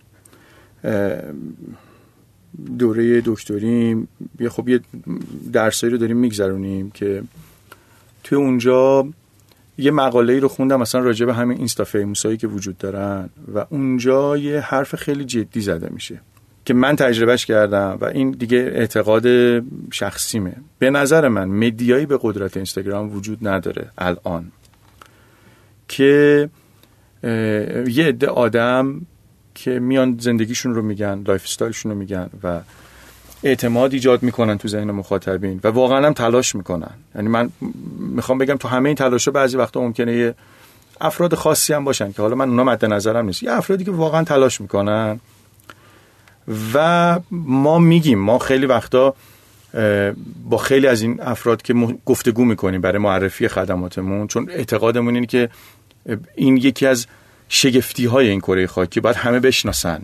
[SPEAKER 3] دوره دکتریم یه خب یه درسایی رو داریم میگذرونیم که توی اونجا یه مقاله رو خوندم مثلا راجع به همین اینستا فیموسایی که وجود دارن و اونجا یه حرف خیلی جدی زده میشه که من تجربهش کردم و این دیگه اعتقاد شخصیمه. به نظر من مدیایی به قدرت اینستاگرام وجود نداره الان که یه عده آدم که میان زندگیشون رو میگن lifestyle شون رو میگن و اعتماد ایجاد می‌کنن تو ذهن مخاطبین و واقعا هم تلاش می‌کنن. یعنی من می‌خوام بگم تو همه این تلاش بعضی وقتا ممکنه یه افراد خاصی هم باشن که حالا من اونا مد نظرم نیست. یه افرادی که واقعا تلاش می‌کنن و ما میگیم ما خیلی وقتا با خیلی از این افراد که گفتگو می‌کنیم برای معرفی خدماتمون چون اعتقادمون اینه که این یکی از شگفتی های این کره خاکی باید همه بشناسن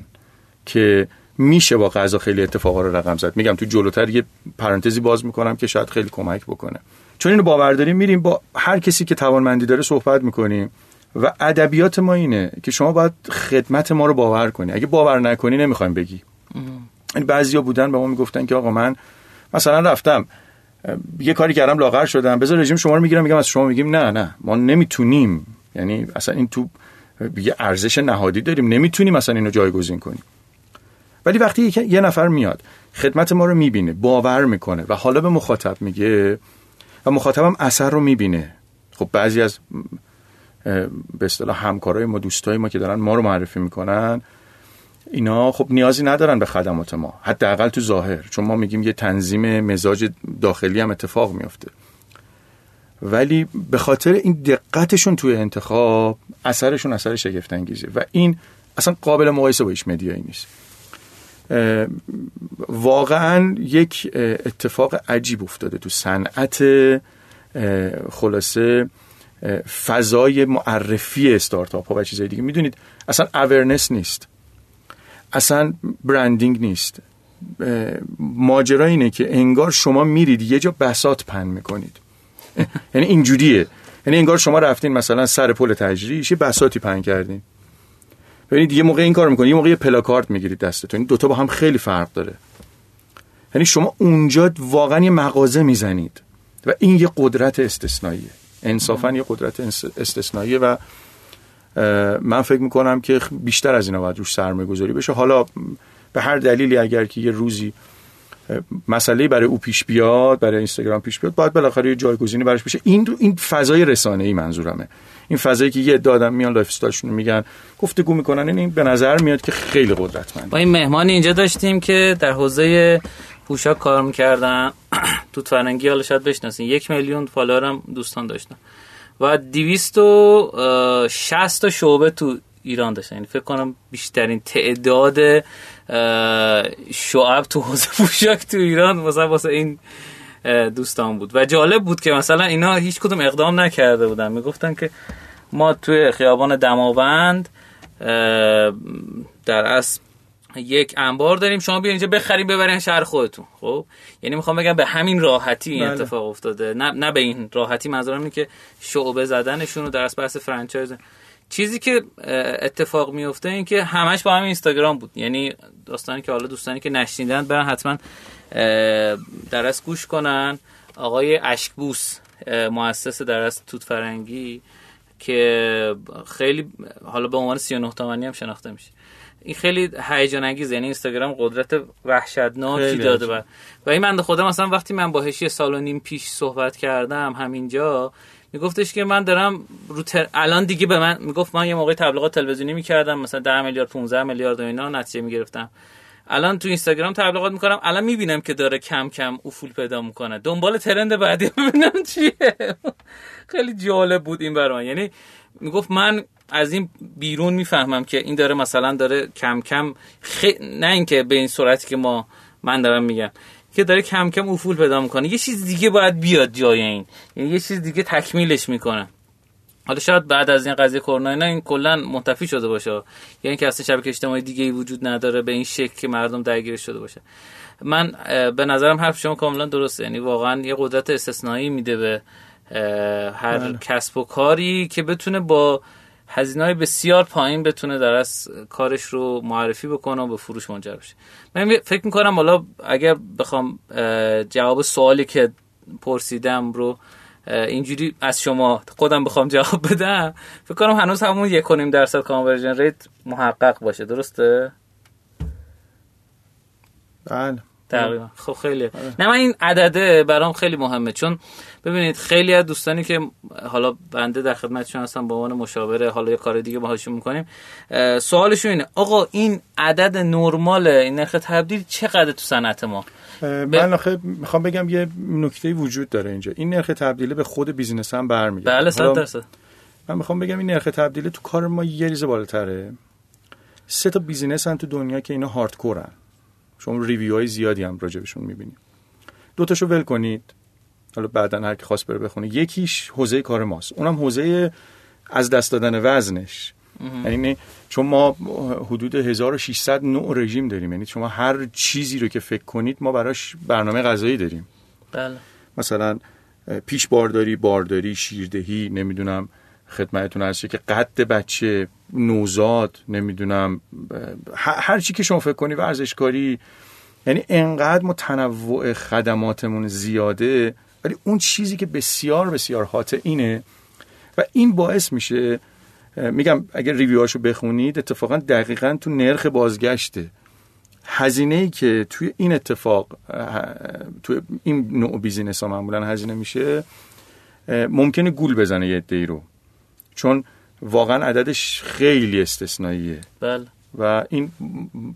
[SPEAKER 3] که میشه با غذا خیلی اتفاقا رو رقم زد. میگم تو جلوتر یه پرانتزی باز می‌کنم که شاید خیلی کمک بکنه. چون اینو باور داریم میریم با هر کسی که توانمندی داره صحبت می‌کنیم و ادبیات ما اینه که شما باید خدمت ما رو باور کنی. اگه باور نکنی نمی‌خوایم بگی. یعنی بعضیا بودن به ما می‌گفتن که آقا من مثلا رفتم یه کاری کردم لاغر شدم بذار رژیم شما رو می‌گیرم میگم از شما میگیم نه نه. ما نمی‌تونیم. یعنی اصلا این تو یه ارزش نهادی داریم. نمی‌تونیم اصلا اینو جایگزین کنیم. ولی وقتی یه نفر میاد خدمت ما رو می‌بینه باور می‌کنه و حالا به مخاطب میگه و مخاطبم اثر رو می‌بینه. خب بعضی از به اصطلاح همکارای ما دوستای ما که دارن ما رو معرفی می‌کنن اینا خب نیازی ندارن به خدمات ما. حداقل تو ظاهر. چون ما میگیم یه تنظیم مزاج داخلی هم اتفاق میفته ولی به خاطر این دقتشون توی انتخاب اثرشون اثر شگفت انگیزه و این اصلا قابل مقایسه با هیچ مدیایی نیست. واقعا یک اتفاق عجیب افتاده تو صنعت خلاصه فضای معرفی استارتاپ ها و چیزای دیگه. می‌دونید اصلا اورنس نیست. اصلا برندینگ نیست. ماجرا اینه که انگار شما میرید یه جا بسات پن می‌کنید. یعنی اینجوریه. یعنی انگار شما رفتین مثلا سر پل تجریش یه بساتی پن کردین. ببینید یه موقع این کار می‌کنید یه موقع یه پلاکارد می‌گیرید دستتون. این دوتا با هم خیلی فرق داره. یعنی شما اونجا واقعا یه مغازه می‌زنید و این یه قدرت استثنائیه. انصافا یه قدرت اس- استثنائیه و من فکر می‌کنم که بیشتر از اینا باید روش سرمایه گذاری بشه. حالا به هر دلیلی اگر که یه روزی مسئله برای او پیش بیاد برای اینستاگرام پیش بیاد باید بالاخره یه جایگزینی براش بشه. این این فضای رسانه ای منظورمه. این فضایی که یه عده آدم میان lifestyle شون میگن گفتگو می‌کنن. این, به نظر میاد که خیلی قدرتمنده
[SPEAKER 1] با این مهمانی اینجا داشتیم که در حوزه پوشاک کار می‌کردن. تو فرنگی حالا شاید بشناسین. یک میلیون فالوور دوستان داشتن. و دیویست و شست تا شعبه تو ایران داشتن. یعنی فکر کنم بیشترین تعداد شعب تو حوزه پوشاک تو ایران مثلا واسه این دوستان بود. و جالب بود که مثلا اینا هیچ کدوم اقدام نکرده بودن. می‌گفتن که ما توی خیابان دماوند در اصل یک انبار داریم شما بیا اینجا بخریم ببرین شهر خودتون. خب؟ یعنی می‌خوام بگم به همین راحتی این
[SPEAKER 3] بله.
[SPEAKER 1] اتفاق افتاده. نه نه به این راحتی. منظورم اینه که شعبه زدنشون رو در بحث فرانچایز. چیزی که اتفاق میفته این که همش با همین اینستاگرام بود. یعنی داستانی که حالا دوستانی که نشنیدن برن حتما درس گوش کنن. آقای اشکبوس مؤسس درس توت فرنگی که خیلی حالا به عنوان 39 تومانی هم شناخته میشه. این خیلی هیجان انگیز یعنی اینستاگرام قدرت وحشتناکی داده. و و این بنده خدا مثلا وقتی من باهش یه سال و نیم پیش صحبت کردم همینجا میگفتش که من دارم رو تر... الان دیگه به من می‌گفت من یه موقع تبلیغات تلویزیونی می‌کردم مثلا 10 میلیارد 15 میلیارد و اینا نتیجه می‌گرفتم. الان تو اینستاگرام تبلیغات می‌کنم الان می‌بینم که داره کم کم افول پیدا می‌کنه. دنبال ترند بعدی ببینم چیه. خیلی جالب بود این برای من. یعنی می‌گفت من از این بیرون می‌فهمم که این داره مثلا داره کم کم خ... نه اینکه به این صورتی که ما من دارم میگم. که داره کم کم افول پیدا می‌کنه. یه چیز دیگه باید بیاد جای این. یعنی یه چیز دیگه تکمیلش می‌کنه. حالا شاید بعد از این قضیه کرونا اینا این کلا منتفی شده باشه. یا اینکه اصلا شبکه اجتماعی دیگه ای وجود نداره به این شکل که مردم درگیر شده باشه. من به نظرم حرف شما کاملا درسته. یعنی واقعا یه قدرت استثنایی میده به هر
[SPEAKER 3] بله.
[SPEAKER 1] کسب و کاری که بتونه با هزینه بسیار پایین بتونه در از کارش رو معرفی بکنه و به فروش منجر بشه. من فکر می‌کنم حالا اگر بخوام جواب سوالی که پرسیدم رو اینجوری از شما خودم بخوام جواب بدم فکر کنم هنوز همون یک و نیم درصد conversion rate محقق باشه. درسته؟
[SPEAKER 3] بله.
[SPEAKER 1] تقریبا خب خیلی نه من این عدده برام خیلی مهمه. چون ببینید خیلی از دوستانی که حالا بنده در خدمتشون هستم به عنوان مشاوره حالا یه کار دیگه باهاشون می‌کنیم سوالشون اینه آقا این عدد نرمال این نرخ تبدیل چقدر تو صنعت ما؟
[SPEAKER 3] من آخه می‌خوام بگم یه نکته وجود داره اینجا. این نرخ تبدیله به خود بیزینس هم برمیگرده.
[SPEAKER 1] بله صد درصد.
[SPEAKER 3] من می‌خوام بگم این نرخ تبدیله تو کار ما یه ریزه بالاتره. سه تا business هم تو دنیا که اینا hardcore ن. شما review های زیادی هم راجبشون می‌بینید دو تاشو ول کنید. حالا بعدا هر کی خواست بره بخونه. یکیش حوزه کار ماست. اونم حوزه از دست دادن وزنش. یعنی چون ما حدود 1600 نوع رژیم داریم. یعنی شما هر چیزی رو که فکر کنید ما براش برنامه غذایی داریم.
[SPEAKER 1] بله.
[SPEAKER 3] مثلا پیش بارداری بارداری شیردهی نمی‌دونم خدمتتون هست که قد بچه نوزاد نمی‌دونم هر چی که شما فکر کنی ورزشکاری یعنی انقدر ما تنوع خدماتمون زیاده ولی اون چیزی که بسیار بسیار هاته اینه و این باعث میشه میگم اگر ریویوهاشو بخونید اتفاقا دقیقا تو نرخ بازگشته. هزینه ای که توی این اتفاق توی این نوع بیزینس ها معمولا هزینه میشه ممکنه گول بزنه یه عده‌ای رو. چون واقعا عددش خیلی استثنائیه.
[SPEAKER 1] بله.
[SPEAKER 3] و این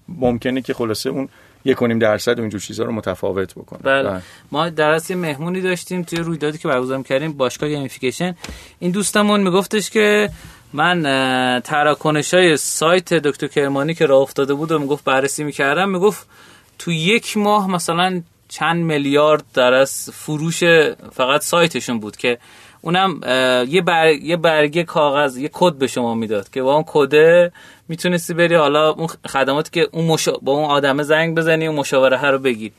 [SPEAKER 3] ممکنه که خلاصه اون یک و نیم درصد و اینجور چیزها رو متفاوت بکنه.
[SPEAKER 1] بله. ما در یه مهمونی داشتیم توی رویدادی که برگزار کردیم باشگاه گیمفیکیشن. این دوستمون میگفتش که من تراکنش های سایت دکتر کرمانی که راه افتاده بود و می‌گفت بررسی می‌کردم. می‌گفت تو یک ماه مثلا چند میلیارد در از فروش فقط سایتشون بود که اونم یه, بر... یه برگه کاغذ یه کد به شما می‌داد که با اون کده می‌تونستی بری حالا اون خدماتی که اون مشا... با اون آدمه زنگ بزنی و مشاوره رو بگیری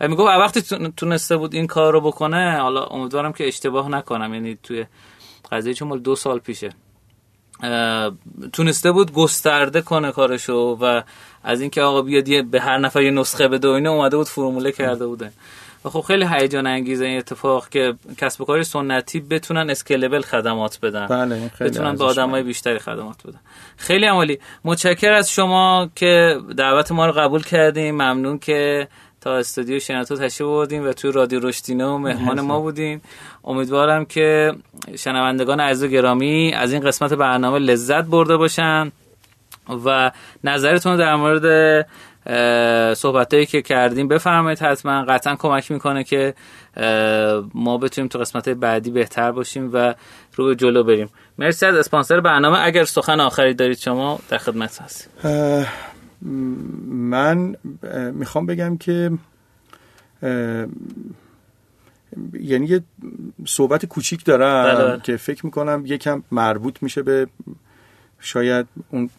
[SPEAKER 1] و می‌گفت وقتی تون- تونسته بود این کار رو بکنه حالا امیدوارم که اشتباه نکنم یعنی توی قضیه چون مال دو سال پیشه. تونسته بود گسترده کنه کارشو و از اینکه آقا بیاد به هر نفر یه نسخه بده و اینا اومده بود فرموله کرده بوده. و خب خیلی هیجان انگیزه این اتفاق که کسب و کار سنتی بتونن اسکیلبل خدمات بدن.
[SPEAKER 3] بله خیلی
[SPEAKER 1] بتونن به. آدمای بیشتری خدمات بدن. خیلی عمالی متشکر از شما که دعوت ما رو قبول کردیم. ممنون که تا استودیو شنوتو تشریف بردیم و توی رادیو رشتینو مهمان ما بودیم امیدوارم که شنوندگان عزیز و گرامی از این قسمت برنامه لذت برده باشن و نظرتون در مورد صحبت که کردیم. بفرمایید حتما. قطعا کمک می‌کنه که ما بتونیم تو قسمت بعدی بهتر باشیم و رو به جلو بریم. مرسی از اسپانسر برنامه. اگر سخن آخری دارید شما در خدمت هستیم.
[SPEAKER 3] من می‌خوام بگم که یعنی یه صحبت کوچیک دارم
[SPEAKER 1] بله، بله.
[SPEAKER 3] که فکر می‌کنم یکم مربوط میشه به شاید اون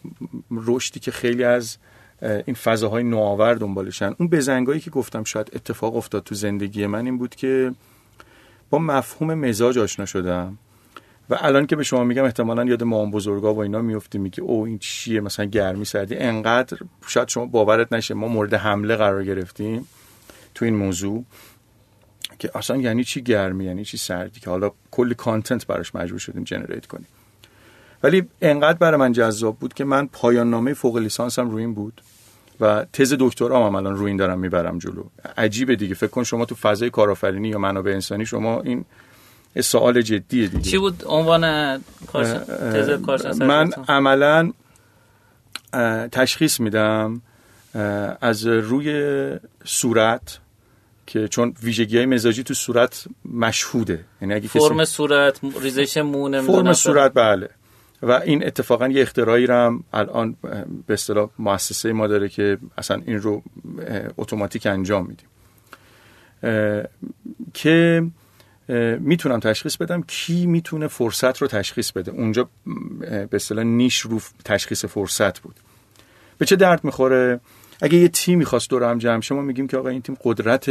[SPEAKER 3] رشدی که خیلی از این فضاهای نوآور دنبالشن. اون بزنگایی که گفتم شاید اتفاق افتاد تو زندگی من این بود که با مفهوم مزاج آشنا شدم. و الان که به شما میگم احتمالا یاد مام بزرگا و اینا میفتی میگه او این چیه؟ مثلا گرمی سردی. انقدر شاید شما باورت نشه ما مورد حمله قرار گرفتیم تو این موضوع که اصلا یعنی چی گرمی؟ یعنی چی سردی؟ که حالا کلی کانتنت براش مجبور شدیم جنریت کنیم. ولی انقدر برای من جذاب بود که من پایان نامه فوق لیسانسم روی این بود و تز دکترام هم الان روی این دارم می‌برم جلو. عجیبه دیگه. فکر کن شما تو فضای کارآفرینی یا منابع انسانی شما این سوال جدیه دیگه.
[SPEAKER 1] چی بود عنوان
[SPEAKER 3] تز من عملا تشخیص میدم از روی صورت که چون ویژگی های مزاجی تو صورت مشهوده.
[SPEAKER 1] یعنی اگه فرم صورت ریزش مو
[SPEAKER 3] فرم صورت بله. و این اتفاقا یه اختراعی رو هم الان به اصطلاح مؤسسه ما داره که اصلا این رو اتوماتیک انجام میدیم. که می‌تونم تشخیص بدم کی می‌تونه فرصت رو تشخیص بده. اونجا به اصطلاح نیش رو تشخیص فرصت بود. به چه درد می‌خوره؟ اگه یه تیم می‌خواست دور هم جمع شما میگیم که آقا این تیم قدرت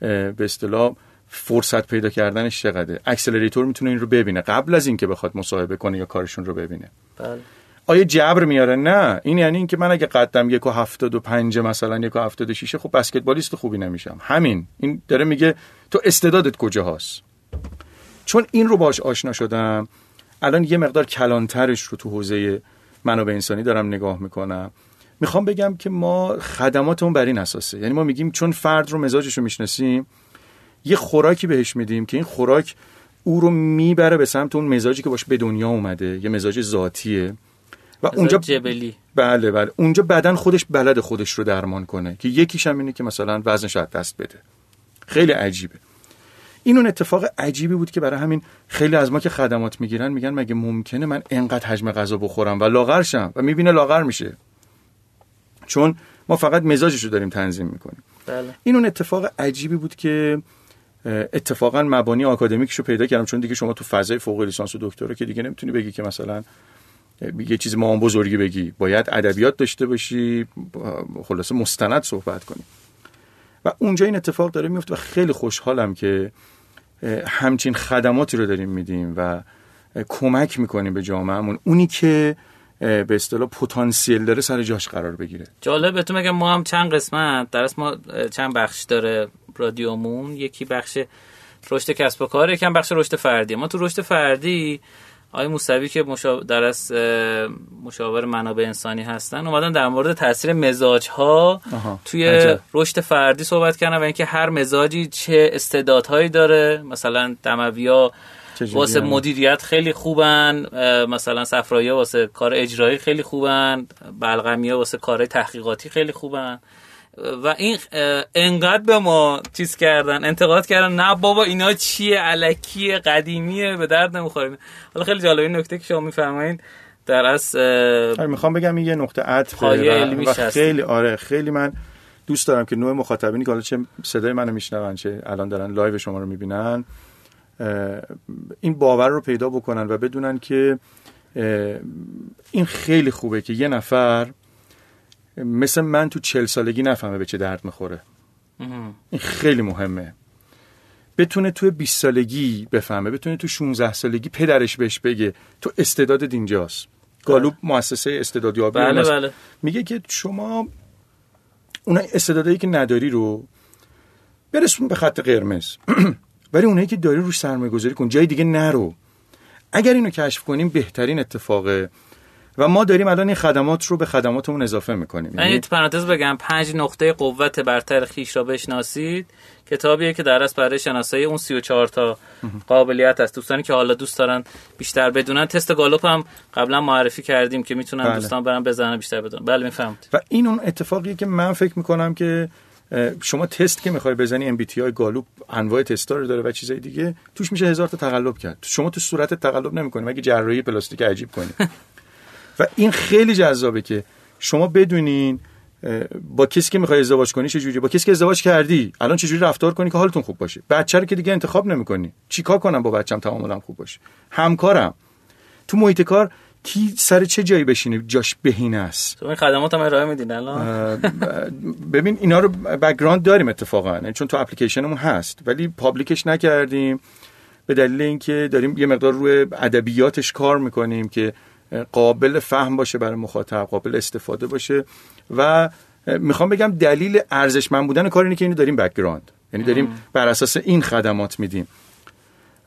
[SPEAKER 3] به اصطلاح فرصت پیدا کردنش چقدره؟ اکسلراتور می‌تونه این رو ببینه. قبل از اینکه بخواد مصاحبه کنه یا کارشون رو ببینه.
[SPEAKER 1] بله.
[SPEAKER 3] آیا جبر میاره؟ نه. این یعنی اینکه من اگه قدم یک و هفتاد و پنج مثلا یک و هفتاد و شیشه خب بسکتبالیست خوبی نمیشم. همین. این داره میگه تو استعدادت کجا هست چون این رو باش آشنا شدم. الان یه مقدار کلانترش رو تو حوزه منابع انسانی دارم نگاه می‌کنم. می‌خوام بگم که ما خدماتمون بر این اساسه. یعنی ما میگیم چون فرد رو مزاجش رو می‌شناسیم یه خوراکی بهش میدیم که این خوراک او رو می‌بره به سمت اون مزاجی که باش به دنیا اومده. یه مزاج ذاتیه.
[SPEAKER 1] و اونجا جبلی.
[SPEAKER 3] بله بله. اونجا بدن خودش بلد خودش رو درمان کنه که یکیش هم اینه که مثلا وزنش از دست بده. خیلی عجیبه. این اون اتفاق عجیبی بود که برای همین خیلی از ما که خدمات می‌گیرن میگن مگه ممکنه من انقدر حجم غذا بخورم و لاغر شم و می‌بینه لاغر میشه؟ چون ما فقط مزاجش رو داریم تنظیم می‌کنیم.
[SPEAKER 1] بله.
[SPEAKER 3] این اون اتفاق عجیبی بود که اتفاقا مبانی آکادمیکش رو پیدا کردم چون دیگه شما تو فضای فوق لیسانس و دکترا که دیگه نمی‌تونی بگی که مثلا یه چیز ما بزرگی بگی. باید ادبیات داشته باشی خلاصه مستند صحبت کنی. و اونجا این اتفاق داره میفته و خیلی خوشحالم که همچین خدماتی رو داریم میدیم و کمک می‌کنیم به جامعهمون. اونی که به اصطلاح پتانسیل داره سر جاش قرار بگیره.
[SPEAKER 1] جالب بهتون میگم ما هم چند قسمت؟ درست ما چند بخش داره رادیومون؟ یکی بخش رشد کسب و کار یکم بخش رشد فردی. ما تو رشد فردی آقای موسوی که مشاور درس مشاور منابع انسانی هستن اومدن در مورد تاثیر مزاج ها توی رشد فردی صحبت کردن و اینکه هر مزاجی چه استعدادهایی داره. مثلا دمویا واسه مدیریت خیلی خوبن مثلا صفرایی واسه کار اجرایی خیلی خوبن بلغمی واسه کار تحقیقاتی خیلی خوبن. و این انقدر به ما چیز کردن انتقاد کردن نه بابا اینا چیه الکیه قدیمیه به درد نمی‌خوره. حالا خیلی جالب این نکته که شما میفرمایید در از
[SPEAKER 3] آره، می‌خوام بگم این یه نقطه عطف و, خیلی آره خیلی من دوست دارم که نوع مخاطبینی که حالا چه صدای منو میشنون چه الان دارن live شما رو می‌بینن. این باور رو پیدا بکنن و بدونن که این خیلی خوبه که یه نفر مثل من تو چل سالگی نفهمه به چه درد می‌خوره. این خیلی مهمه. بتونه توی 20 سالگی بفهمه بتونه تو 16 سالگی پدرش بهش بگه تو استعداد اینجاست گالوب بله. مؤسسه استعدادیابی
[SPEAKER 1] بله بله.
[SPEAKER 3] میگه که شما اون استعدادایی که نداری رو برسون به خط قرمز. ولی اونایی که داری روش سرمایه گذاری کن جای دیگه نرو. اگر اینو کشف کنیم بهترین اتفاقه و ما داریم الان این خدمات رو به خدماتمون اضافه می‌کنیم.
[SPEAKER 1] من یعنی پرانتز بگم پنج نقطه قوت برتر خیش را بشناسید. کتابیه که در برای شناسایی اون 34 تا قابلیت است. دوستانی که حالا دوست دارن بیشتر بدونن. تست گالوپ هم قبلا معرفی کردیم که می‌تونن بله. دوستان برن بزنن بیشتر بدونن. بله می‌فهمید.
[SPEAKER 3] و این اون اتفاقیه که من فکر می‌کنم که شما تست که می‌خوای بزنی MBTI Gallup انواع تستا رو داره و چیزای دیگه توش میشه هزار تا تقلب کرد. شما تو صورت تقلب نمی‌کنی مگه جراحی پلاستیک عجیب کنی؟ و این خیلی جذابه که شما بدونین با کسی که می‌خوای ازدواج کنی چه با کسی که ازدواج کردی الان چجوری رفتار کنی که حالتون خوب باشه؟ بچه رو که دیگه انتخاب نمی‌کنی. چیکار کنم با بچم تعاملم خوب باشه؟ همکارم. تو محیط کار کی سر چه جایی بشینه جاش بهینه است
[SPEAKER 1] تو این خدمات هم ارائه میدین الان؟
[SPEAKER 3] ببین اینا رو background داریم اتفاقا چون تو اپلیکیشنمون هست ولی public ش نکردیم به دلیل اینکه داریم یه مقدار روی ادبیاتش کار می‌کنیم که قابل فهم باشه برای مخاطب قابل استفاده باشه. و می‌خوام بگم دلیل ارزشمند بودن کار اینه که اینو داریم background یعنی داریم بر اساس این خدمات میدیم.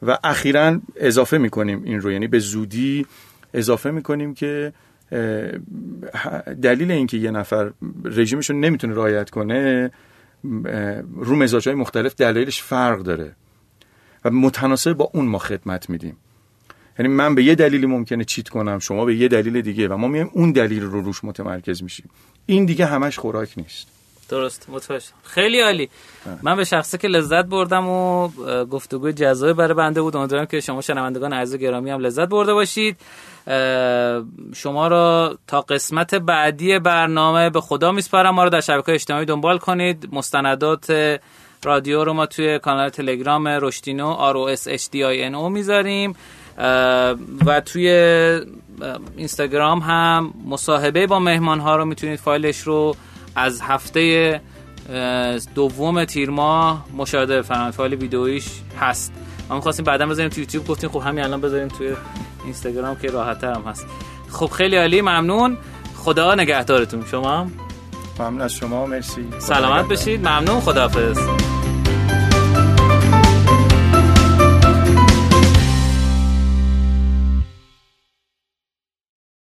[SPEAKER 3] و اخیرا اضافه می‌کنیم این رو یعنی به زودی اضافه می‌کنیم که اه، دلیل اینکه یه نفر رژیمش رو نمی‌تونه رعایت کنه اه، رو مزاج های مختلف دلایلش فرق داره و متناسب با اون ما خدمت میدیم. یعنی من به یه دلیلی ممکنه چیت کنم شما به یه دلیل دیگه و ما میایم اون دلیل رو روش متمرکز میشیم. این دیگه همش خوراک نیست.
[SPEAKER 1] درست. متوجه خیلی عالی. من به شخصه که لذت بردم و اه، گفتگوی جذابی برای بنده بود. امیدوارم که شما شنوندگان عزیز گرامی هم لذت برده باشید. اه، شما را تا قسمت بعدی برنامه به خدا میسپارم. ما رو در شبکه اجتماعی دنبال کنید. مستندات رادیو رو ما توی کانال تلگرام رشدینو R O S H D I N O می‌ذاریم. و توی اینستاگرام هم مصاحبه با مهمان ها رو می‌تونید فایلش رو از هفته دوم تیر ماه مشاهده بفرمایید. فایل ویدئویش هست. ما می‌خواستیم بعدا بذاریم تو یوتیوب. گفتیم خب همین الان بذاریم توی اینستاگرام که راحت هم هست. خب خیلی عالی ممنون. خدا نگهدارتون. شما هم؟
[SPEAKER 3] ممنون از شما. مرسی.
[SPEAKER 1] سلامت بشید ممنون. خداحافظ.